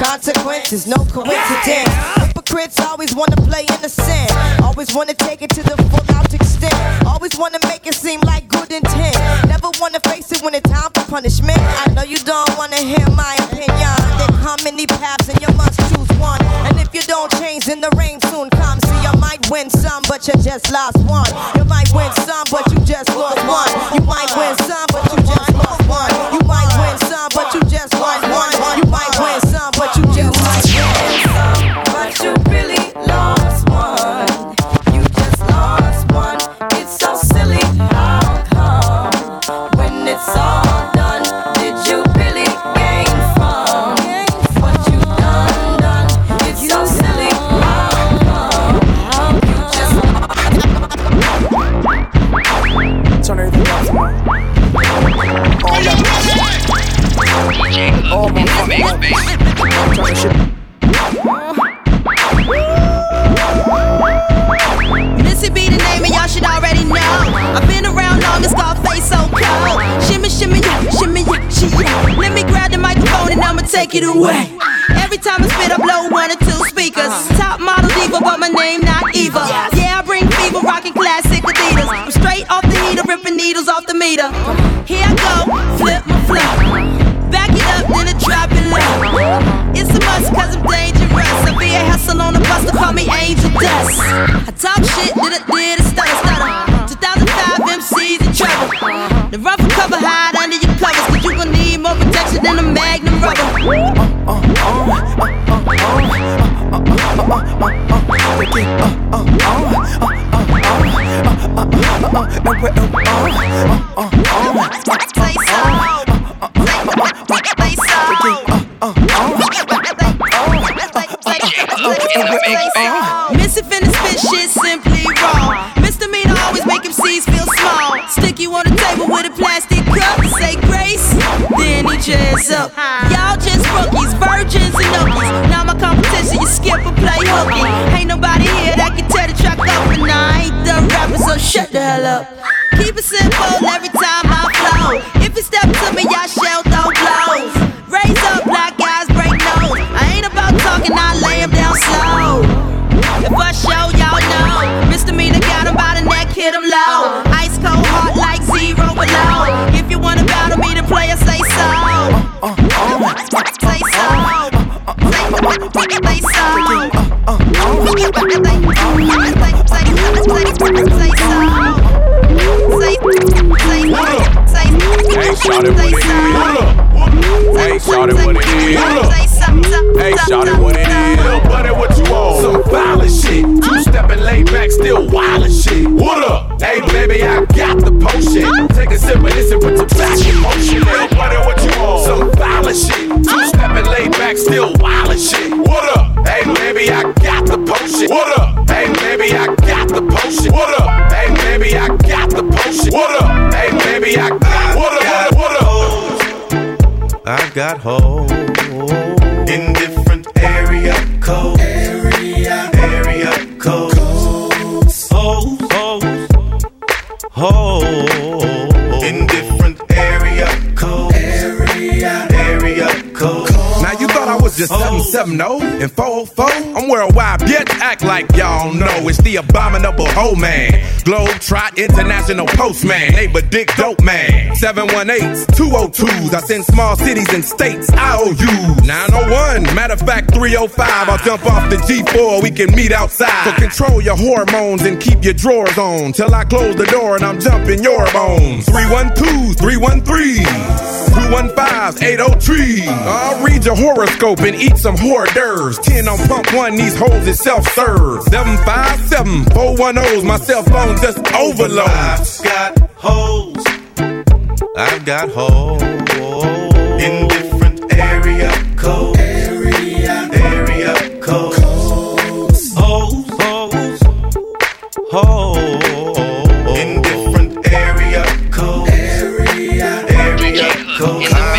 Consequences, no coincidence. Hypocrites always wanna play innocent. Always wanna take it to the full out extent. Always wanna make it seem like good intent. Never wanna face it when it's time punishment. I know you don't wanna hear my opinion. There come many paths and you must choose one. And if you don't change, then the rain soon comes. See, you might win some, but you just lost one. You might win some, but you just lost one. You might win some, but you just lost take it away. Every time I spit, I blow one or two speakers. Uh-huh. Top model diva, but my name not Eva. Yeah, I bring fever, rocking classic Adidas. Uh-huh. I'm straight off the heater, ripping needles off the meter. Uh-huh. Here I go, flip my flip. Back it up, then I drop it low. It's a must, cause I'm dangerous. I be a hustle on the bus, to call me Angel Dust. I talk shit, did it, did it, stutter, stutter. 2005 MCs in trouble. The rougher cover hide Missy finna spit shit simply wrong. Shut the hell up. Keep it simple every time I flow. If you step to me, y'all shell throw blows. Raise up, black guys break nose. I ain't about talking, I lay 'em down slow. If I show y'all know, misdemeanor got him by the neck, hit him low. Ice cold, heart like zero below. If you wanna battle me, the player say so. Say so. Say so. Hey, shawty, what it Take a sip of this and put your back in got hoes just 770 and 404? I'm worldwide, bitch. Act like y'all know it's the abominable hoe man. Globe Trot International Postman. Neighbor Dick Dope Man. 718s, 202s. I send small cities and states IOU. 901, matter of fact, 305. I'll jump off the G4. We can meet outside. So control your hormones and keep your drawers on. Till I close the door and I'm jumping your bones. 312, 313. 215 803. I'll read your horoscope and eat some hors d'oeuvres. 10 on pump one, these hoes is self serve. 757 410's my cell phone just overload. I've got hoes. I've got hoes in different area codes. Area, area codes. Hoes, hoes, hoes in different area codes. Area, area codes.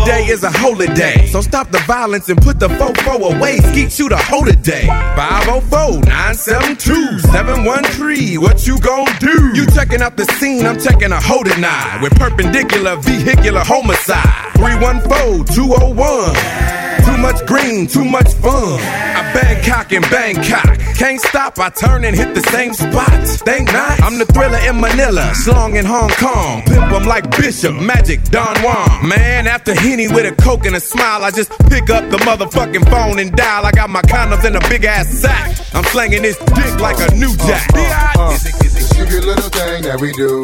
Now every day is a holiday. So stop the violence and put the fofo away. Skeet you the holiday. 504-972-713. What you gon' do? You checking out the scene, I'm checking a hold nine with perpendicular vehicular homicide. 314-201. Too much green, too much fun. I Bangkok and Bangkok. Can't stop, I turn and hit the same spot. Think not? I'm the thriller in Manila, slong in Hong Kong. Pimp 'em like Bishop, Magic, Don Juan. Man, after Henny with a coke and a smile, I just pick up the motherfucking phone and dial. I got my condoms in a big ass sack. I'm slanging this dick like a new jack. Uh, this stupid little thing that we do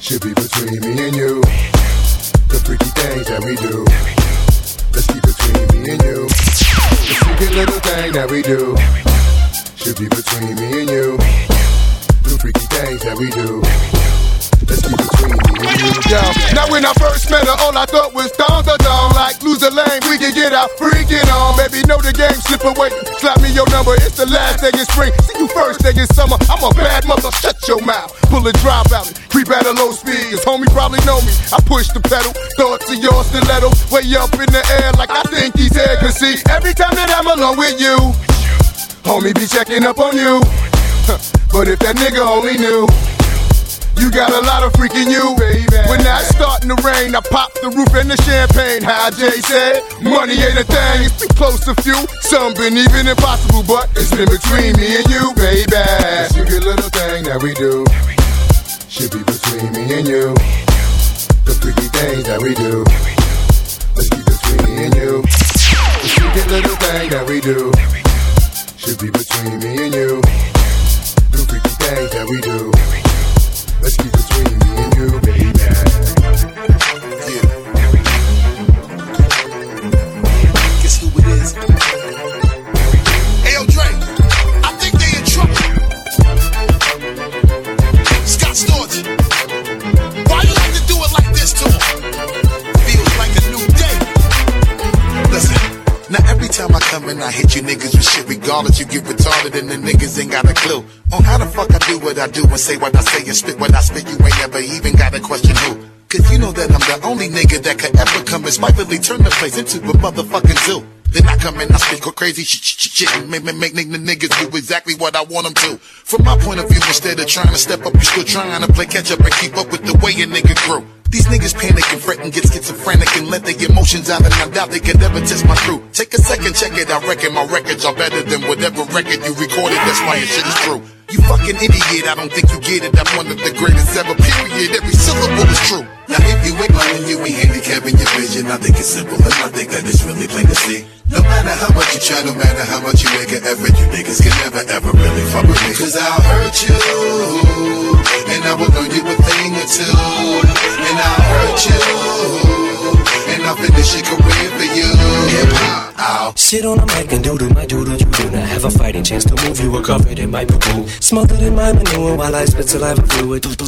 should be between me and you. The freaky things that we do. Let's keep between me and you. The stupid little thing that we do should be between me and you. The freaky things that we do. Now when I first met her, all I thought was dong da dong. Like lose a lane, we can get out freaking on. Baby, know the game, slip away. Slap me your number, it's the last day in spring. See you first day in summer. I'm a bad mother, shut your mouth. Pull a drop out, creep at a low speed. Cause homie probably know me. I push the pedal, thoughts of your stiletto. Way up in the air like I think he's head can see. Every time that I'm alone with you, homie be checking up on you. [laughs] But if that nigga only knew. You got a lot of freaking you, baby. When that's starting to rain, I pop the roof and the champagne. How Jay said, money ain't a thing. It's been close to few, some been even impossible, but it's been between me and you, baby. This stupid little thing that we do should be between me and you. The freaky things that we do. Let's keep between me and you. The stupid little thing that we do should be between me and you. The freaky things that we do. Let's keep between me and you, baby. Guess who it is? Time I come and I hit you niggas with shit regardless. You get retarded and the niggas ain't got a clue on how the fuck I do what I do and say what I say and spit what I spit. You ain't never even got a question who. Cause you know that I'm the only nigga that could ever come and spitefully turn the place into a motherfucking zoo. Then I come and I speak crazy shit, shit, shit, and make, make, make niggas do exactly what I want them to. From my point of view, instead of trying to step up, you're still trying to play catch up and keep up with the way a nigga grew. These niggas panic and fret and get schizophrenic and let their emotions out and I doubt they could ever test my truth. Take a second, check it, I reckon my records are better than whatever record you recorded, that's why your shit is true. You fucking idiot, I don't think you get it, I'm one of the greatest ever, period, every syllable is true. Now if you ain't blind you ain't handicapping your vision, I think it's simple and I think that it's really plain to see. No matter how much you try, no matter how much you make an effort, you niggas can never ever really fuck with me. Cause I'll hurt you, and I will learn you a thing or two, and I'll hurt you, I'll finish your career for you. Hip hop, Sit on a mic and doodle my doodle you do not have a fighting chance to move you were covered in my poo poo. Smothered in my manure while I spit saliva fluid Do do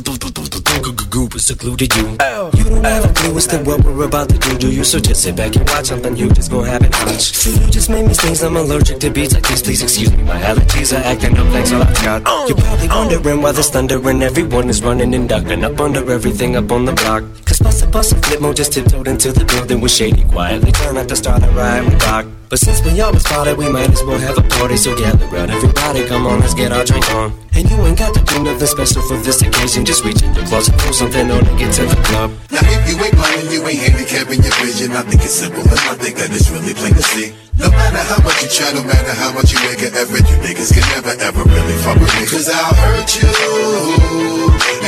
Goop is secluded you. You don't have a clue as to what we're about to do Do you? So just sit back and watch something you just gon' happen watch. You just made me sneeze I'm allergic to beats like these Please excuse me my allergies are acting up Thanks all I've got You're probably wondering why there's thunder and everyone is running and ducking Up under everything up on the block. Cause bust a bust a Flipmode just tiptoed into the building with shady quietly Turn out to start a riot with Doc but since we always spotted, we might as well have a party. So gather round, everybody, come on, let's get our drink on. And you ain't got to do nothing special for this occasion. Just reach in your closet, pull something on, and get to the club. Now if you ain't blind you ain't handicapping your vision, I think it's simple and I think that it's really plain to see. No matter how much you try, no matter how much you make an effort, you niggas can never ever really fuck with me. Cause I'll hurt you,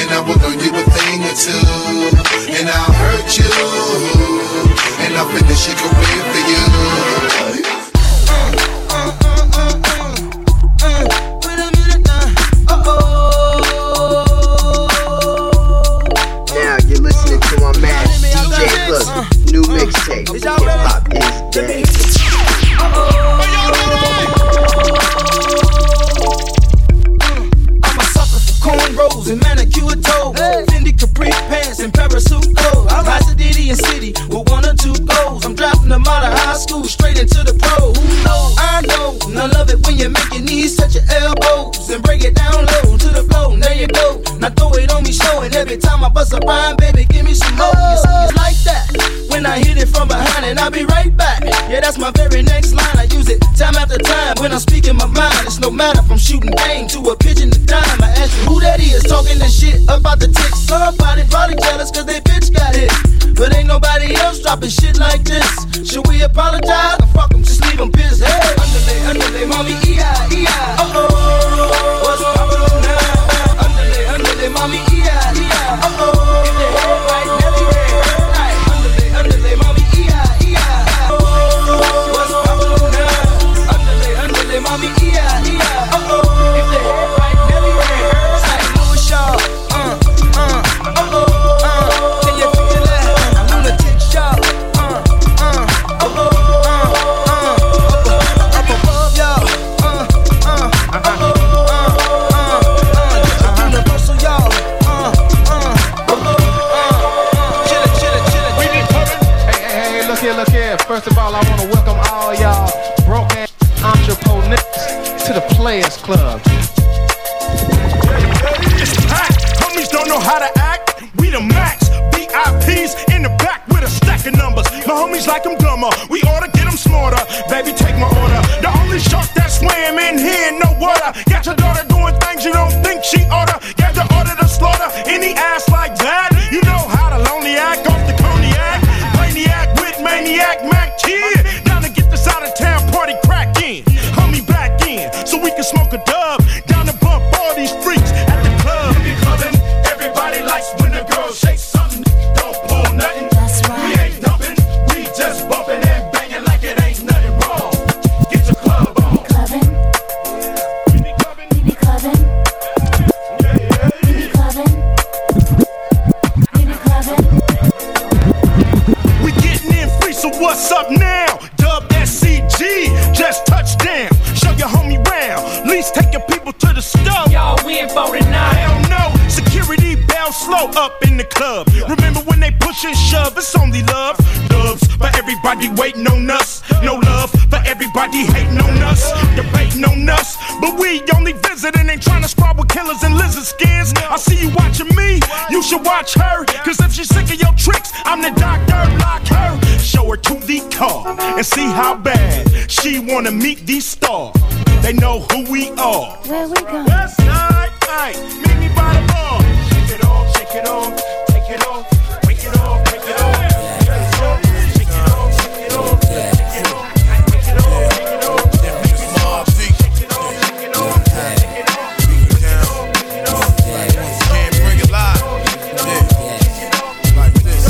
and I will learn you a thing or two, and I'll hurt you, and I'll finish your career for you. Now you're listening to my man DJ Hook, new mixtape. Hip hop is dead. School straight into the pro. Who knows? I know. And I love it when you make your knees touch your elbows and break it down low to the floor. There you go. Now throw it on me, show it every time I bust a rhyme, baby. Give me some more. See, it's like that. When I hit it from behind and I'll be right back. Yeah, that's my very next line. I use it time after time when I'm speaking my mind. It's no matter from shooting game to a pigeon to dime. I ask you who that is talking that shit about the ticks. Somebody probably jealous cause they bitch got hit. But ain't nobody else dropping shit like this. Should we apologize? Or fuck just leave them pissed. Hey, underlay, underlay, mommy, how bad she wanna meet these stars. They know who we are. Where we going? West side, night. Meet me by the bar. Shake it off, shake it off, take it off, wake it off, wake it off. Shake it off, shake it off, shake it off, shake it off, wake it off, wake it off. Mobb Deep. Can't bring it live. Yeah. Like this.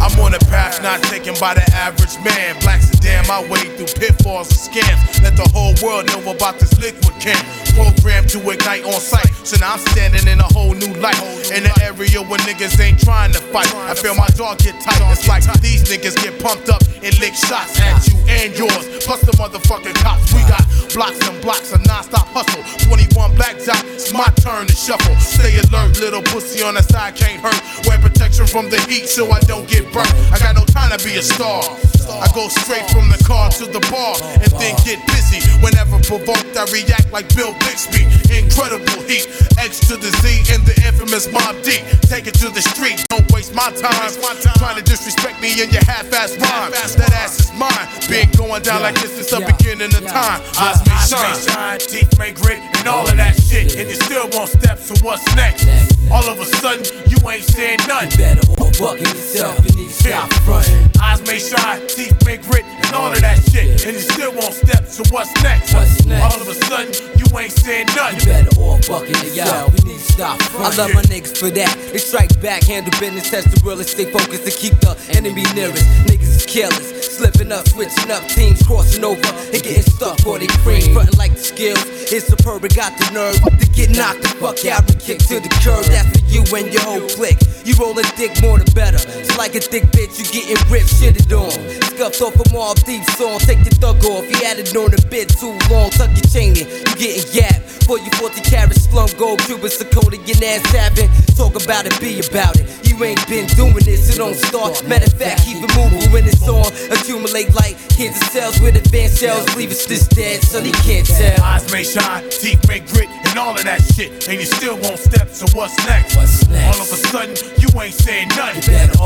I'm on a path not taken by the average man. Blacks sedan damn, I through pitfalls and scams. Let the whole world know about this liquid camp. Programmed to ignite on sight. So now I'm standing in a whole new light. In the area where niggas ain't trying to fight. I feel my dog get tight. It's like these niggas get pumped up and lick shots at you and yours. Plus the motherfucking cops. We got blocks and blocks of non-stop hustle. 21 black dot. It's my turn to shuffle. Stay alert, little pussy on the side can't hurt. Wear protection from the heat so I don't get burnt. I got no time to be a star. I go straight from the car to the bar and then get busy. Whenever provoked, I react like Bill Bixby. Incredible heat, X to the Z and the infamous Mob D. Take it to the street, don't waste my time. Trying to disrespect me in your half-ass rhyme. That ass is mine. Been going down like this since the beginning of time. Eyes may shine, teeth may grit, and all of that shit. And you still won't step, so what's next? All of a sudden, you ain't saying nothing. Better off bucking yourself, you need to stop fronting. Eyes may shine, grit, and all of that shit. And you still won't step, so what's next? What's next? All of a sudden, you ain't saying nothing. You better off bucking yourself, We need to stop I love my niggas for that. They strike back, handle business, test the realest. Stay focused to keep the enemy nearest. Niggas is careless, slipping up, switching up teams, crossing over and getting stuck or they cream. Frontin' like the skills. It's superb, it got the nerve to get knocked the fuck out and kicked to the curb. That's for you and your whole clique. You rollin' dick more the better. It's like a thick bitch, you getting ripped, shitted on. Scuffed off a Mobb Deep song, take your thug off. You had it on a bit too long, tuck your chain in, you getting yapped. For you 40 carat slum gold, Cuban your ass having. Talk about it, be about it. You ain't been doing this, it don't start. Matter of fact, keep it moving when it's on. Accumulate light, like cancer cells with advanced cells. Leave us this dead, son, he can't tell. Eyes may shine, teeth may grit, and all of that shit. And you still won't step, so what's next? What's next? All of a sudden, you ain't saying nothing. You better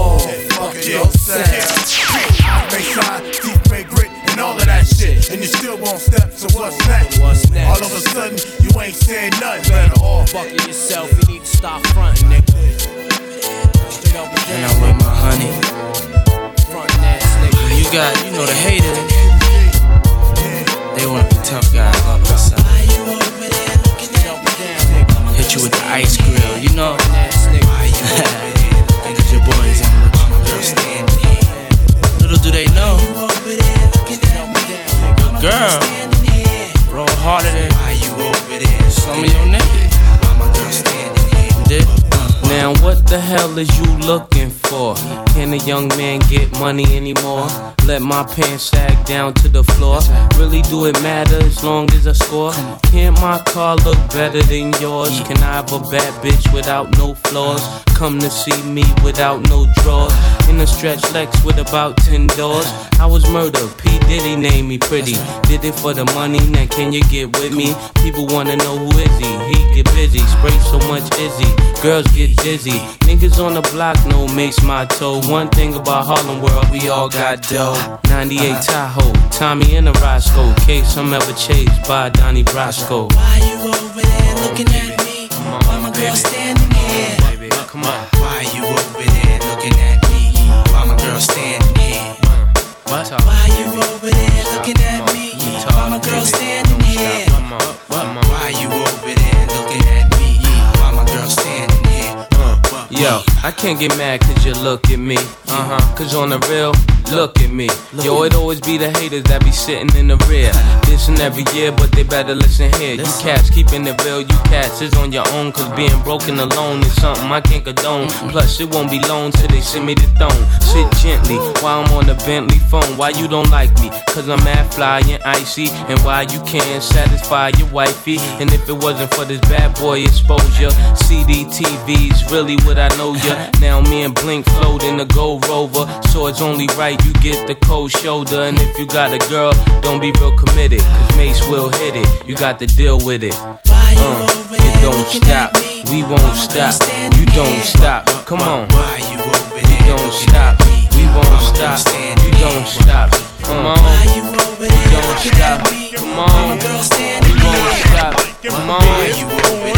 fucking yeah, yourself. yeah. Eyes may shine, teeth may grit, and all of that shit. And you still won't step, so what's next? What's next? All of a sudden, you ain't saying nothing. Better off. Fucking yourself, you need to stop fronting, nigga. Straight up and And I'm with my honey. fronting ass nigga. You got, you know, the haters. They wanna be tough guys all of a sudden. Hit you with the ice grill, you know. They know. Girl roll harder than some of your Now what the hell is you looking for? Can a young man get money anymore? Let my pants sag down to the floor. Really do it matter as long as I score? Can't my car look better than yours? Can I have a bad bitch without no flaws? Come to see me without no drawers. In a stretch Lex with about 10 doors. I was murdered. P. Diddy named me pretty. Did it for the money, now can you get with me? People wanna know who is he? He get busy, spray so much izzy. Girls get dizzy. Niggas on the block know makes my toe. One thing about Harlem World, we all got dough. 98 uh-huh. Tahoe, Tommy and a Roscoe. Case I'm ever chased by Donnie Brasco. Why you over there looking at me? Why my girl standing here? Baby, come on. I can't get mad cause you look at me. Uh huh. Cause on the real, look at me. Yo, it always be the haters that be sitting in the rear. Listen every year, but they better listen here. You cats keeping it real, you cats is on your own. Cause being broken alone is something I can't condone. Plus, it won't be long till they send me the throne. Sit gently while I'm on the Bentley phone. Why you don't like me? Cause I'm mad fly and icy. And why you can't satisfy your wifey. And if it wasn't for this bad boy exposure, CD TV's really what I know ya. Now me and Blink float in the Gold Rover. So it's only right you get the cold shoulder. And if you got a girl, don't be real committed. Cause Mase will hit it. You got to deal with it. Uh, it don't stop. We won't stop. You don't stop. Come on. You don't stop. We won't stop. You don't stop. Come on. You don't stop. Come on. You don't stop. Come on.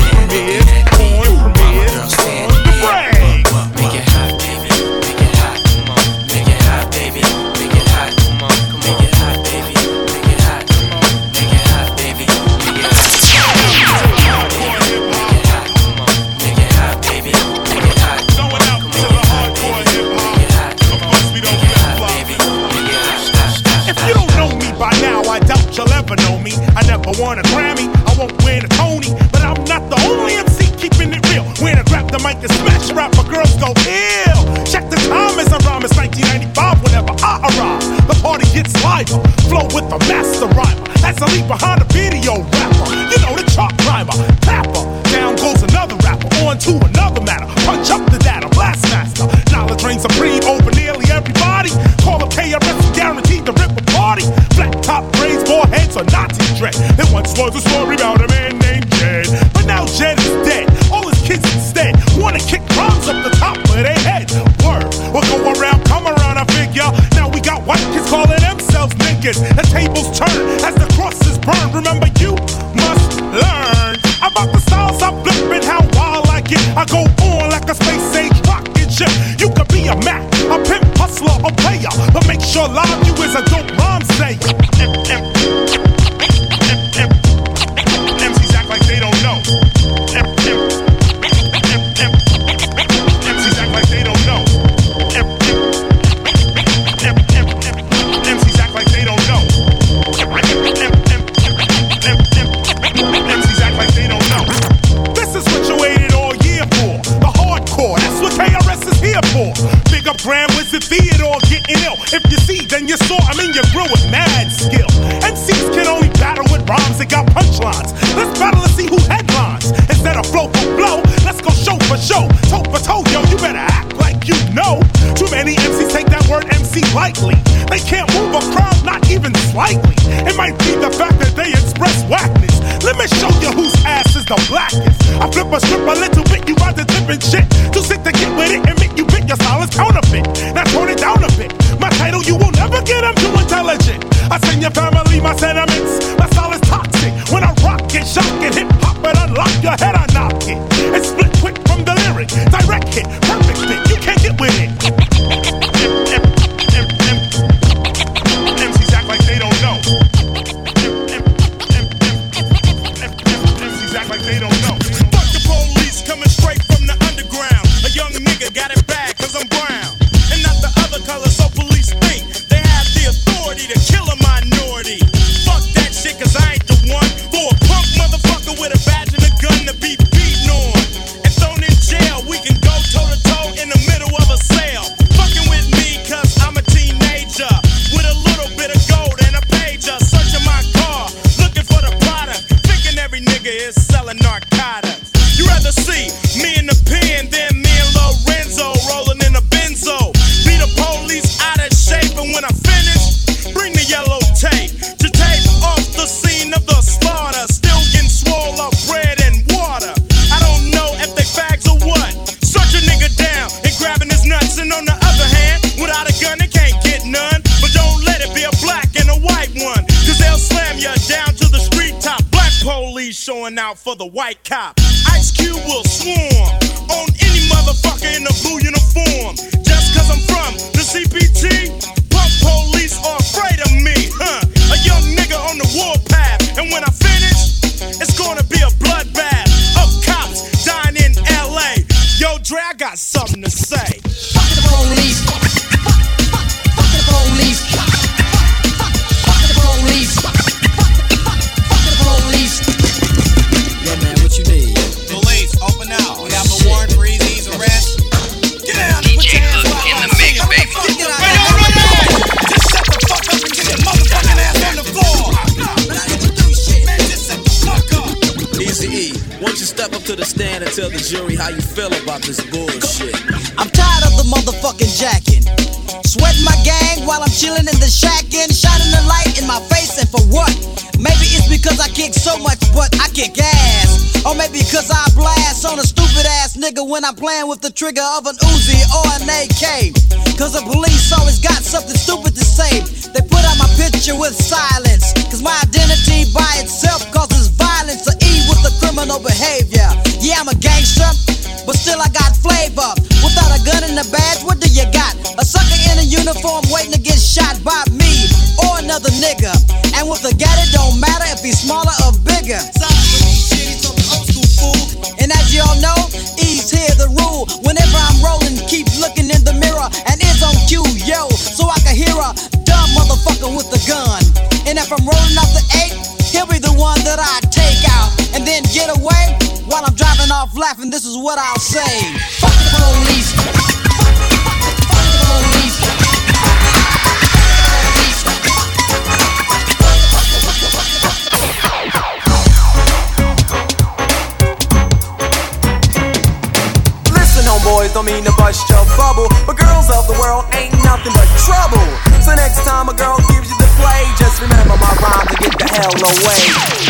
ill. Check the comments, I rhyme. It's 1995 whenever I arrive. The party gets lighter. Flow with the master rhymer. As I leap behind a video rapper. You know the chalk rhymer, tapper. Down goes another rapper. On to another matter. Punch up the data. Blast master. Knowledge reigns supreme over nearly everybody. Call a KRS guaranteed to rip a party. Flat top braids, foreheads heads, not Nazi dread. It once was a story about niggas. That's move a crowd not even slightly. It might be the fact that they express whackness. Let me show you whose ass is the blackest. I flip a strip a little bit, you rather dipping shit. Too sick to get with it and make you pick your solid counterfeit. Now tone it down a bit. My title you will never get, I'm too intelligent. I send your family my sentiments. My style is toxic. When I rock it, shock it, hip hop, but unlock your head. I white cop. Jury how you feel about this bullshit. I'm tired of the motherfucking jacking. Sweating my gang while I'm chilling in the shack and shining the light in my face, and for what? Maybe it's because I kick so much, but I kick ass. Or maybe because I blast on a stupid ass nigga when I'm playing with the trigger of an Uzi or an AK. Cause the police always got something stupid to say. They put out my picture with silence. Cause my a badge, what do you got? A sucker in a uniform waiting to get shot by me or another nigga. And with a gat, it don't matter if he's smaller or bigger. And as y'all know, E's here the rule. Whenever I'm rolling, keep looking in the mirror and is on cue, yo, so I can hear a dumb motherfucker with a gun. And if I'm rolling off the eight, he'll be the one that I take out and then get away while I'm driving off laughing. This is what I'll say. Fuck the police. Don't mean to bust your bubble, but girls of the world ain't nothing but trouble. So next time a girl gives you the play, just remember my rhyme to get the hell away.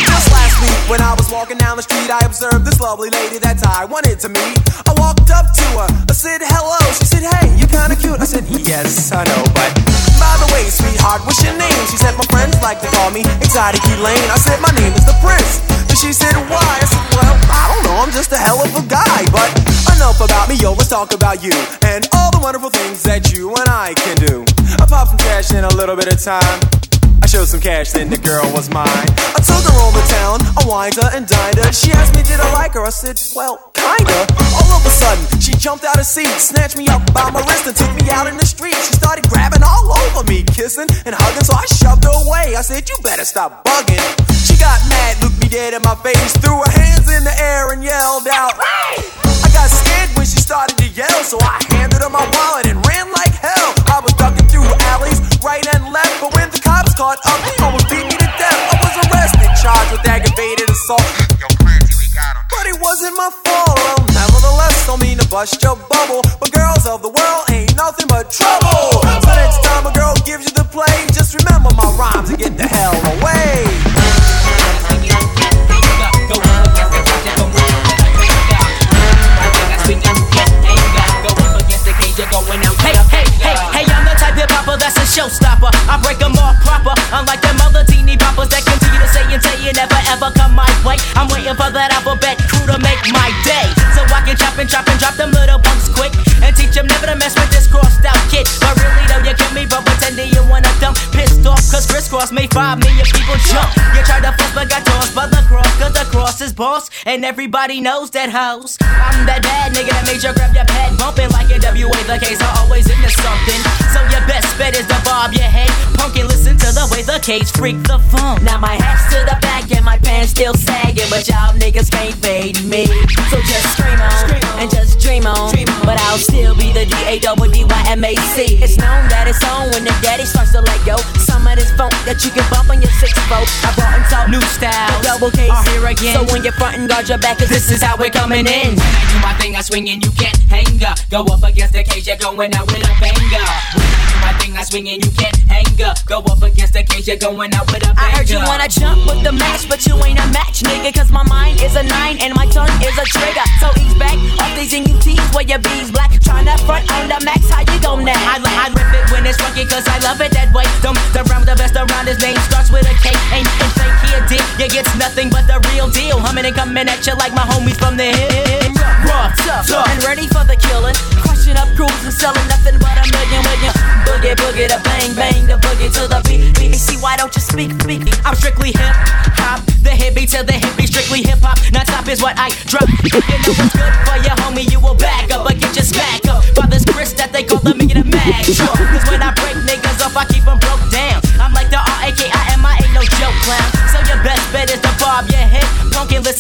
Just last week when I was walking down the street, I observed this lovely lady that I wanted to meet. I walked up to her, I said hello. She said, Hey, you're kinda cute. I said, Yes, I know, but by the way, sweetheart, what's your name? She said, My friends like to call me Exotic Elaine. I said, My name is the Prince. And she said, Why? I said, Well, I don't know, I'm just a hell of a guy, but enough about me, yo, let's talk about you and all the wonderful things that you and I can do. Popped some cash in a little bit of time. Showed some cash, then the girl was mine. I took her over town, I wined her and dined her. She asked me, did I like her? I said, well, kinda. All of a sudden, she jumped out of seat, snatched me up by my wrist, and took me out in the street. She started grabbing all over me, kissing and hugging, so I shoved her away. I said, you better stop bugging. She got mad, looked me dead in my face, threw her hands in the air and yelled out, hey! I got scared when she started to yell, so I handed her my wallet and ran like hell. I was ducking through alleys, right and left, but when the cops caught up, they almost beat me to death. I was arrested, charged with aggravated assault. But it wasn't my fault. Well, nevertheless, don't mean to bust your bubble, but girls of the world ain't nothing but trouble. So next time a girl gives you the play, just remember my rhymes and get the hell away. That's a showstopper. I break them off proper, unlike them other teeny boppers that continue to say and say you never ever come my way. I'm waiting for that alphabet crew to make my day. So I can chop and chop and drop them little punks quick and teach them never to mess with this crossed out kid. But really, though, you kill me, but pretending you wanna dump. Pissed off, cause Kris Kross made five million people jump. Boss, and everybody knows that house. I'm that bad nigga that made you grab your pad, bumping like a WA. The case are always into something. So your best bet is to bob your head. Punk and listen to the way the cage freak the funk. Now my hat's to the back and my pants still sagging, but y'all niggas can't fade me. So just scream on and just dream on. But I'll still be the D A double D Y M A C. It's known that it's on when the daddy starts to let go. Some of this funk that you can bump on your six foot. I brought in some new style. The double K are uh, here again. So when front and guard your back, cause this is how we're coming in. When I do my thing, I swing and you can't hang up. Go up against the cage, you're going out with a banger. When I do my thing, I swing and you can't hang up. Go up against the cage, you're going out with a banger. I heard you wanna jump with the match, but you ain't a match, nigga. Cause my mind is a nine and my tongue is a trigger. So ease back off these NUTs where your B's black. Tryna front on the max, how you gon' now? I, I rip it when it's funky, cause I love it that way. Don't the round the best around his name starts with a K. Ain't nothing fake here, dick. You gets nothing but the real deal. Humming and coming at you like my homies from the hill. Rough, tough, and ready for the killing. Crushing up crews and selling nothing but a million, million. Boogie, boogie, the bang, bang, the boogie to the beat. beat. See, why don't you speak, speak? I'm strictly hip hop, the hippie to the hippie, strictly hip hop. Non stop is what I drop. You know what's good for you, homie, you will back up, but get your smack up. By this Chris that they call the million mag truck. Cause when I break niggas off, I keep them broke down.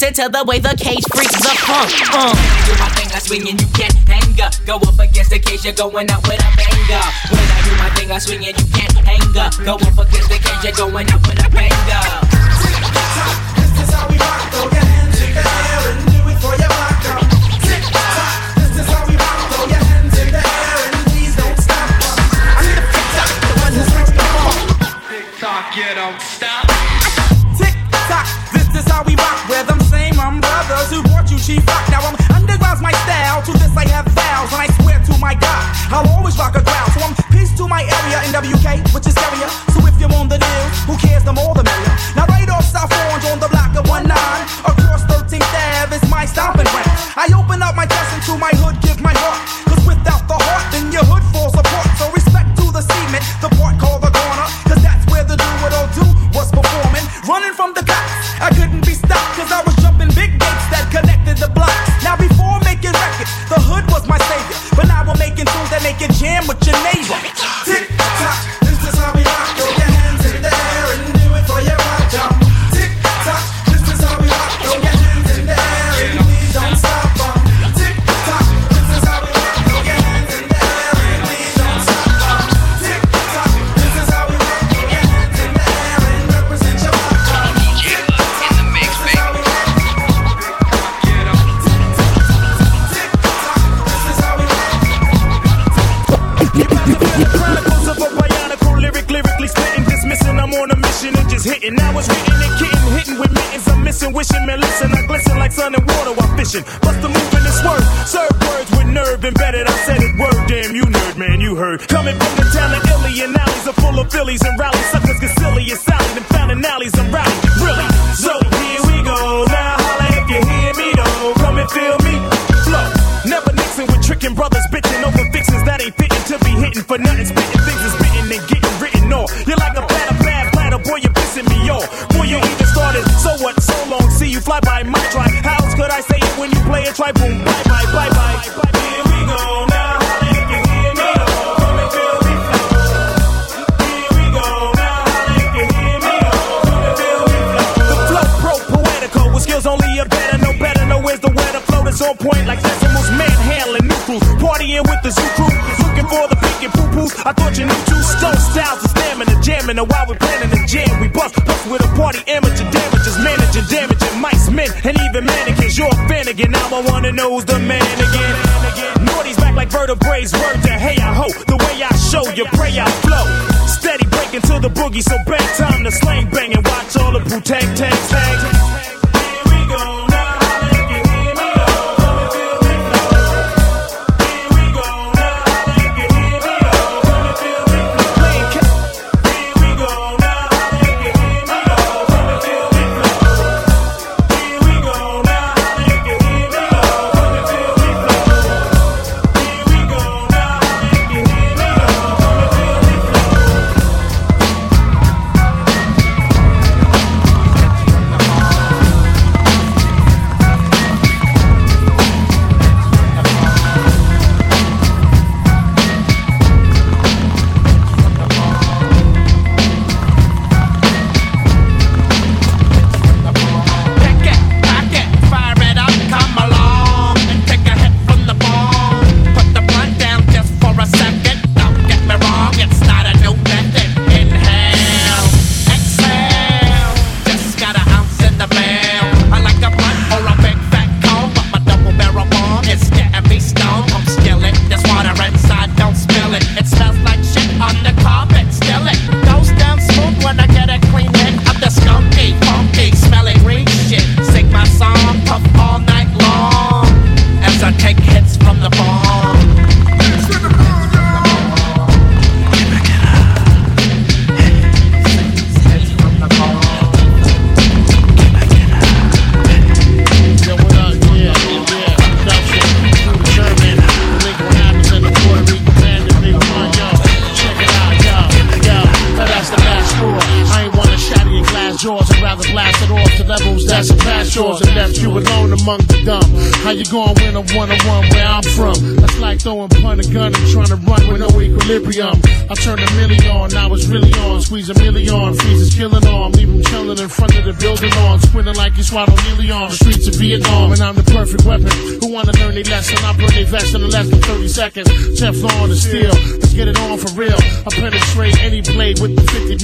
Listen to the way the cage freaks the funk. Uh. When I do my thing, I swing and you can't hang up. Go up against the cage, you're going out with a banger. When I do my thing, I swing and you can't hang up. Go up against the cage, you're going out with a banger. This is how we rock. Throw your hands in the air she rock. Now I'm underground's my style. To this I have vows, and I swear to my God, I'll always rock a crowd. So I'm peace to my area in WK, which is area. So if you're on the deal, who cares? The more the merrier. Now right off South Orange on the block of one nine, across 13th Ave is my stomping ground. I open up my chest into my hood, give my heart. Cause without the heart, then your hood falls apart. So respect to the cement, the What your name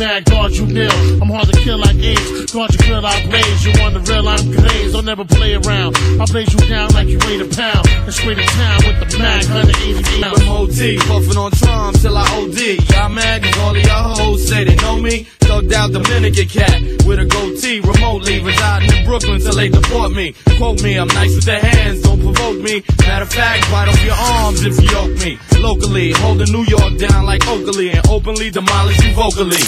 with the 50 mag. Guard you nil. I'm hard to kill like AIDS. Guard your grill, I blaze. You want the real, I'm glazed. Don't never play around. I blaze you down like you weigh a pound. And straight to town with the mag. 180 pounds. I'm OT, puffin' on Tron till I OD. Y'all mad 'cause all of y'all hoes say they know me? No doubt Dominican cat with a goatee, remotely residing in Brooklyn till they deport me. Quote me, I'm nice with the hands, don't provoke me. Matter of fact, bite off your arms if you yoke me. Locally, holding New York down like Oakley and openly demolish you vocally.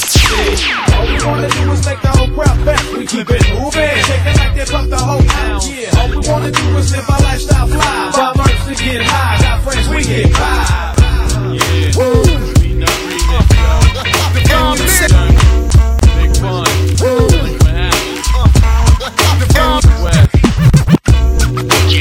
All we wanna do is make the whole crowd back. We keep it moving, shaking like they pump the whole town. Yeah. All we wanna do is live our lifestyle fly. Buy merch to get high. Got friends, we get by. Yeah. Woo. Big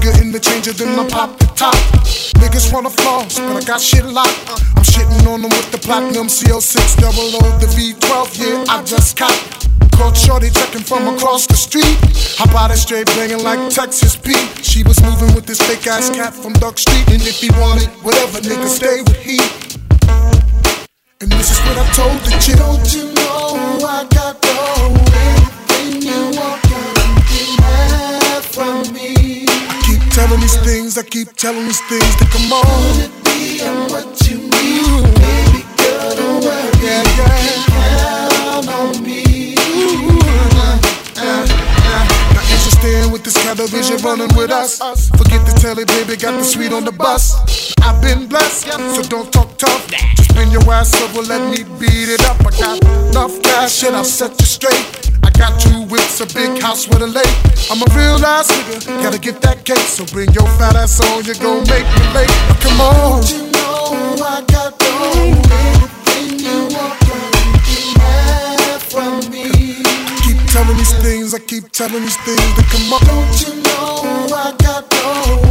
Put jigger in the changer, then I pop the top. Niggas wanna floss, but I got shit locked. I'm shitting on them with the platinum CL6 double O, the V12, yeah, I just caught. Caught Shorty checking from across the street. Hop out of straight banging like Texas Pete. She was moving with this fake ass cat from Duck Street. And if he wanted whatever, nigga, stay with he. And this is what I told the chick. Don't you know I got these things, I keep telling these things to come on. It be and what you need, baby girl, don't worry. Yeah, yeah. Count on me. Not interested with this television running with us. Forget the telly, baby, got the suite on the bus. I've been blessed, so don't talk tough. Just bring your ass over, let me beat it up. I got enough cash, shit, I'll set you straight. I got two whips, a big house with a lake. I'm a real ass nigga, gotta get that cake. So bring your fat ass on, you gon' make me late. Come on. Don't You know I got the anything you want, you have from me. Keep telling these things, I keep telling these things to come on. Don't you know I got the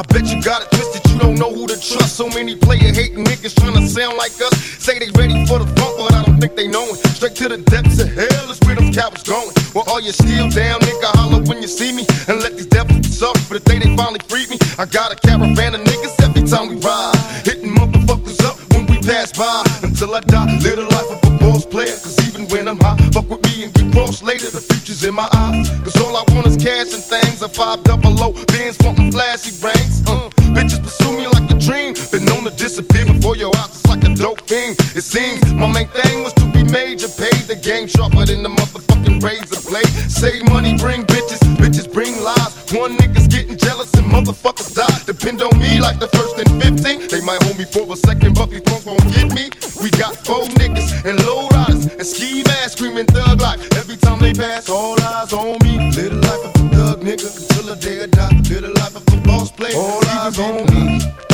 I bet you got it twisted, you don't know who to trust. So many player hating niggas trying to sound like us. Say they ready for the funk, but I don't think they know it. Straight to the depths of hell is where them cowards going. Well, all you still down, nigga, holler when you see me. And let these devils suffer for the day they finally free me. I got a caravan of niggas every time we ride. Hitting motherfuckers up when we pass by. Until I die, live the life of a boss player. Cause even when I'm high, fuck with me and get crossed later. The future's in my eyes. Cause all I want is cash and things. A five double low, bands flashy rings. Uh, bitches pursue me like a dream. Been known to disappear before your eyes. It's like a dope thing. It seems my main thing was to be major. Paid the game sharper than the motherfucking razor blade. Save money, bring bitches. Bitches bring lies. One nigga's getting jealous and motherfuckers die. Depend on me like the first and 15. They might hold me for a second, but these punks won't get me. We got four niggas and low riders and ski masks screaming thug life. Every time they pass, all eyes on me. Live the life of a thug nigga until the day I die. Live the life of a boss player. All eyes on me.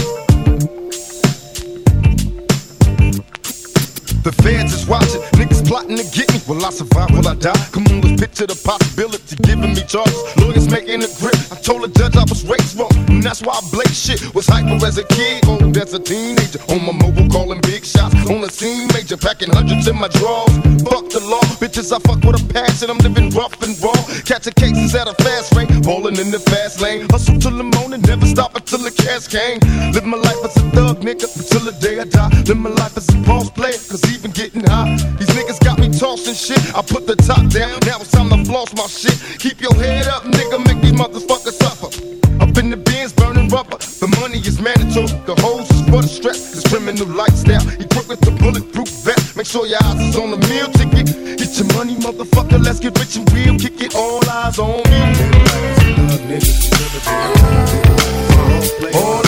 The feds is watching, niggas plotting to get me. Will I survive? Will I die? Come on, let's picture the possibility. Giving me charges, lawyers making a grip. I told the judge I was raised wrong, and that's why I blake shit. Was hyper as a kid, old as a teenager. On my mobile, calling big shots. On the scene, major, packing hundreds in my drawers. Fuck the law, bitches, I fuck with a passion. I'm living rough and raw. Catching cases at a fast rate, falling in the fast lane. Hustle till the morning, never stop until the cash came. Live my life as a thug, nigga, until the day I die. Live my life as a boss player, cause even getting high, these niggas got me tossing shit. I put the top down, now it's time to floss my shit. Keep your head up, nigga, make these motherfuckers suffer. Up in the bins, burning rubber. The money is mandatory. The hose is for the stress. This criminal lifestyle. Equipped with the bulletproof vest. Make sure your eyes is on the meal ticket. Get your money, motherfucker. Let's get rich and real. Kick it. All eyes on me. All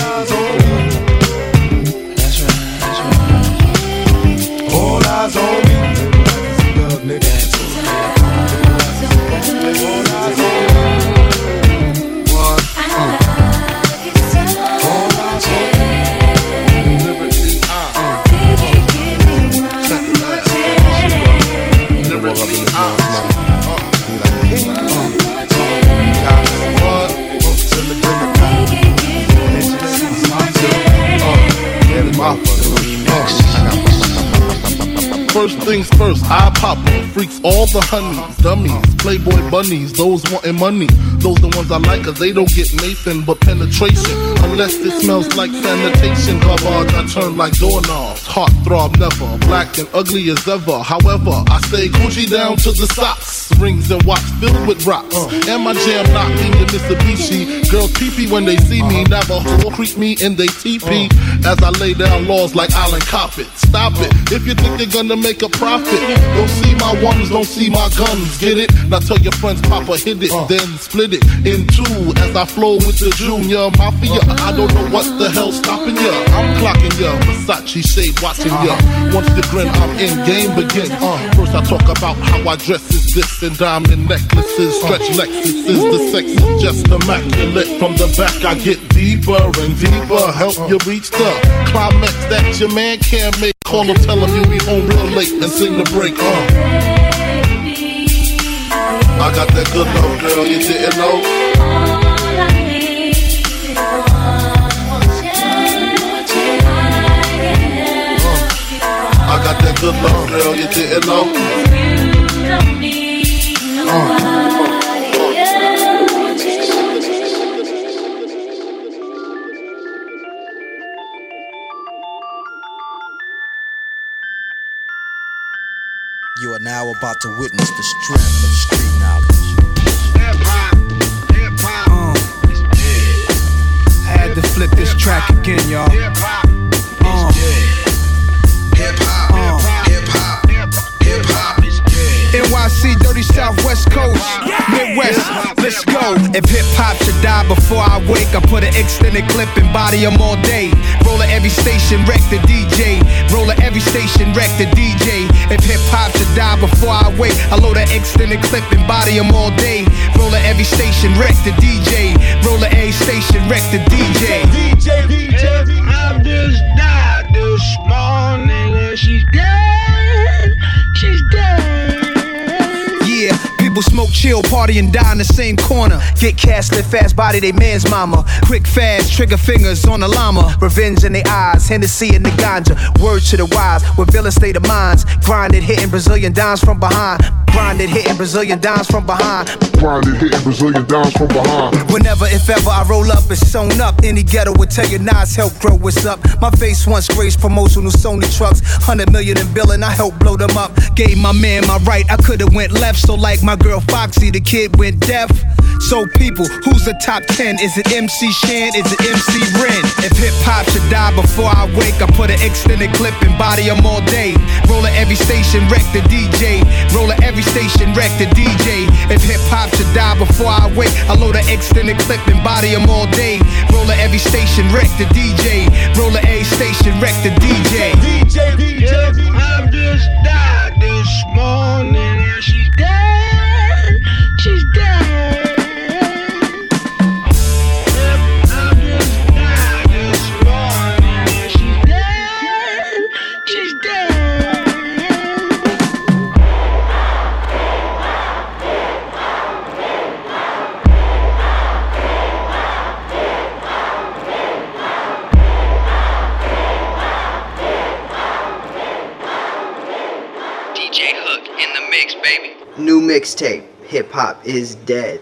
First things first, I pop freaks all the honeys, dummies, playboy bunnies, those wanting money. Those the ones I like, cause they don't get Nathan but penetration. Unless it smells like sanitation. Garbage, I turn like doorknobs. Heart throb never, black and ugly as ever. However, I stay Gucci down to the socks. Rings and watch filled with rocks. And my jam knocking the Mitsubishi. Girls peepee when they see me. Navajo creep me in they teepee. As I lay down laws like Island Coppet. Stop it. If you think you're gonna make a profit, don't see my ones, don't see my guns. Get it? Now tell your friends, Papa hit it, uh. then split it in two as I flow with the Junior Mafia. I don't know what the hell's stopping ya. I'm clocking ya, Versace shade watching ya. Uh-huh. Once the grin, I'm in, game begin. Uh, first I talk about how I dress is this and diamond necklaces, uh. stretch Lexuses. The sex is just immaculate. From the back I get deeper and deeper, help uh. you reach the climax that your man can't make. Call him, tell him you be home real late and sing the break. Uh. I got that good love, girl, you didn't know. I got that good love, girl, you didn't know. About to witness the strength of street knowledge. Uh. I had to flip this track again, y'all. NYC, dirty Southwest Coast, Midwest, let's go. If hip hop should die before I wake, I put an extended clip and body 'em all day. Roll at every station, wreck the DJ. Roll at every station, wreck the DJ. If hip hop should die before I wake, I load an extended clip and body 'em all day. Roll at every station, wreck the DJ. Roll at every station, wreck the DJ. DJ, DJ, I just died this morning and she's dead. People smoke, chill, party, and die in the same corner. Get cash, live fast, body they man's mama. Quick, fast, trigger fingers on the llama. Revenge in their eyes, Hennessy in the ganja. Word to the wise, with villain state of minds. Grinded, hitting Brazilian dimes from behind. Grinded, hitting Brazilian dimes from behind. Grinded, hitting Brazilian dimes from behind. Whenever, if ever, I roll up, it's sewn up. Any ghetto would tell you Nas help grow what's up. My face once graced promotional Sony trucks. 100 million in billing, I helped blow them up. Gave my man my right, I could've went left. So like my girl Foxy, the kid went deaf. So people, who's the top 10? Is it MC Shan? Is it MC Ren? If hip hop should die before I wake, I put an extended clip and body 'em all day. Roll at every station, wreck the DJ. Roll at every station, wreck the DJ. If hip hop should die before I wake, I load an extended clip and body 'em all day. Roll at every station, wreck the DJ. Roll at every station, wreck the DJ. DJ, DJ, I just died this morning and she's dead. Mixtape. Hip hop is dead.